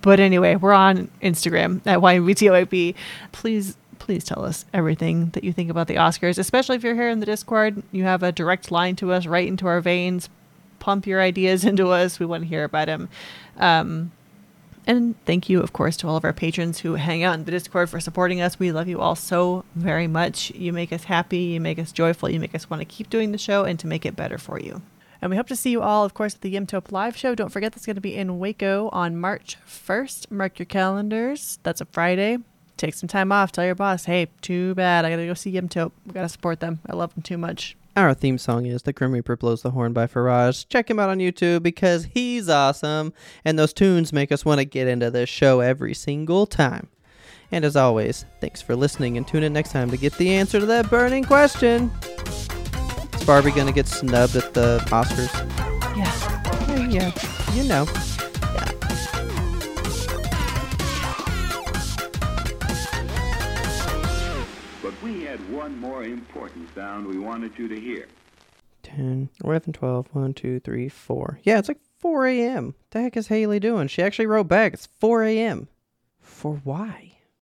But anyway, we're on Instagram at YMBTOAP. Please, please tell us everything that you think about the Oscars, especially if you're here in the Discord. You have a direct line to us right into our veins. Pump your ideas *laughs* into us. We want to hear about them. Um, and thank you, of course, to all of our patrons who hang out in the Discord for supporting us. We love you all so very much. You make us happy, you make us joyful, you make us want to keep doing the show and to make it better for you. And we hope to see you all, of course, at the Yimtope live show. Don't forget that's going to be in Waco on March 1st. Mark your calendars. That's a Friday. Take some time off. Tell your boss, hey, too bad. I got to go see Yimtope. We got to support them. I love them too much. Our theme song is The Grim Reaper Blows the Horn by Firage. Check him out on YouTube because he's awesome, and those tunes make us want to get into this show every single time. And as always, thanks for listening and tune in next time to get the answer to that burning question. Is Barbie gonna get snubbed at the Oscars? Yeah. Yeah, yeah, you know. One more important sound we wanted you to hear. 10, 11, 12, 1, 2, 3, 4. Yeah, it's like 4 a.m. The heck is Haley doing? She actually wrote back. It's 4 a.m. For why?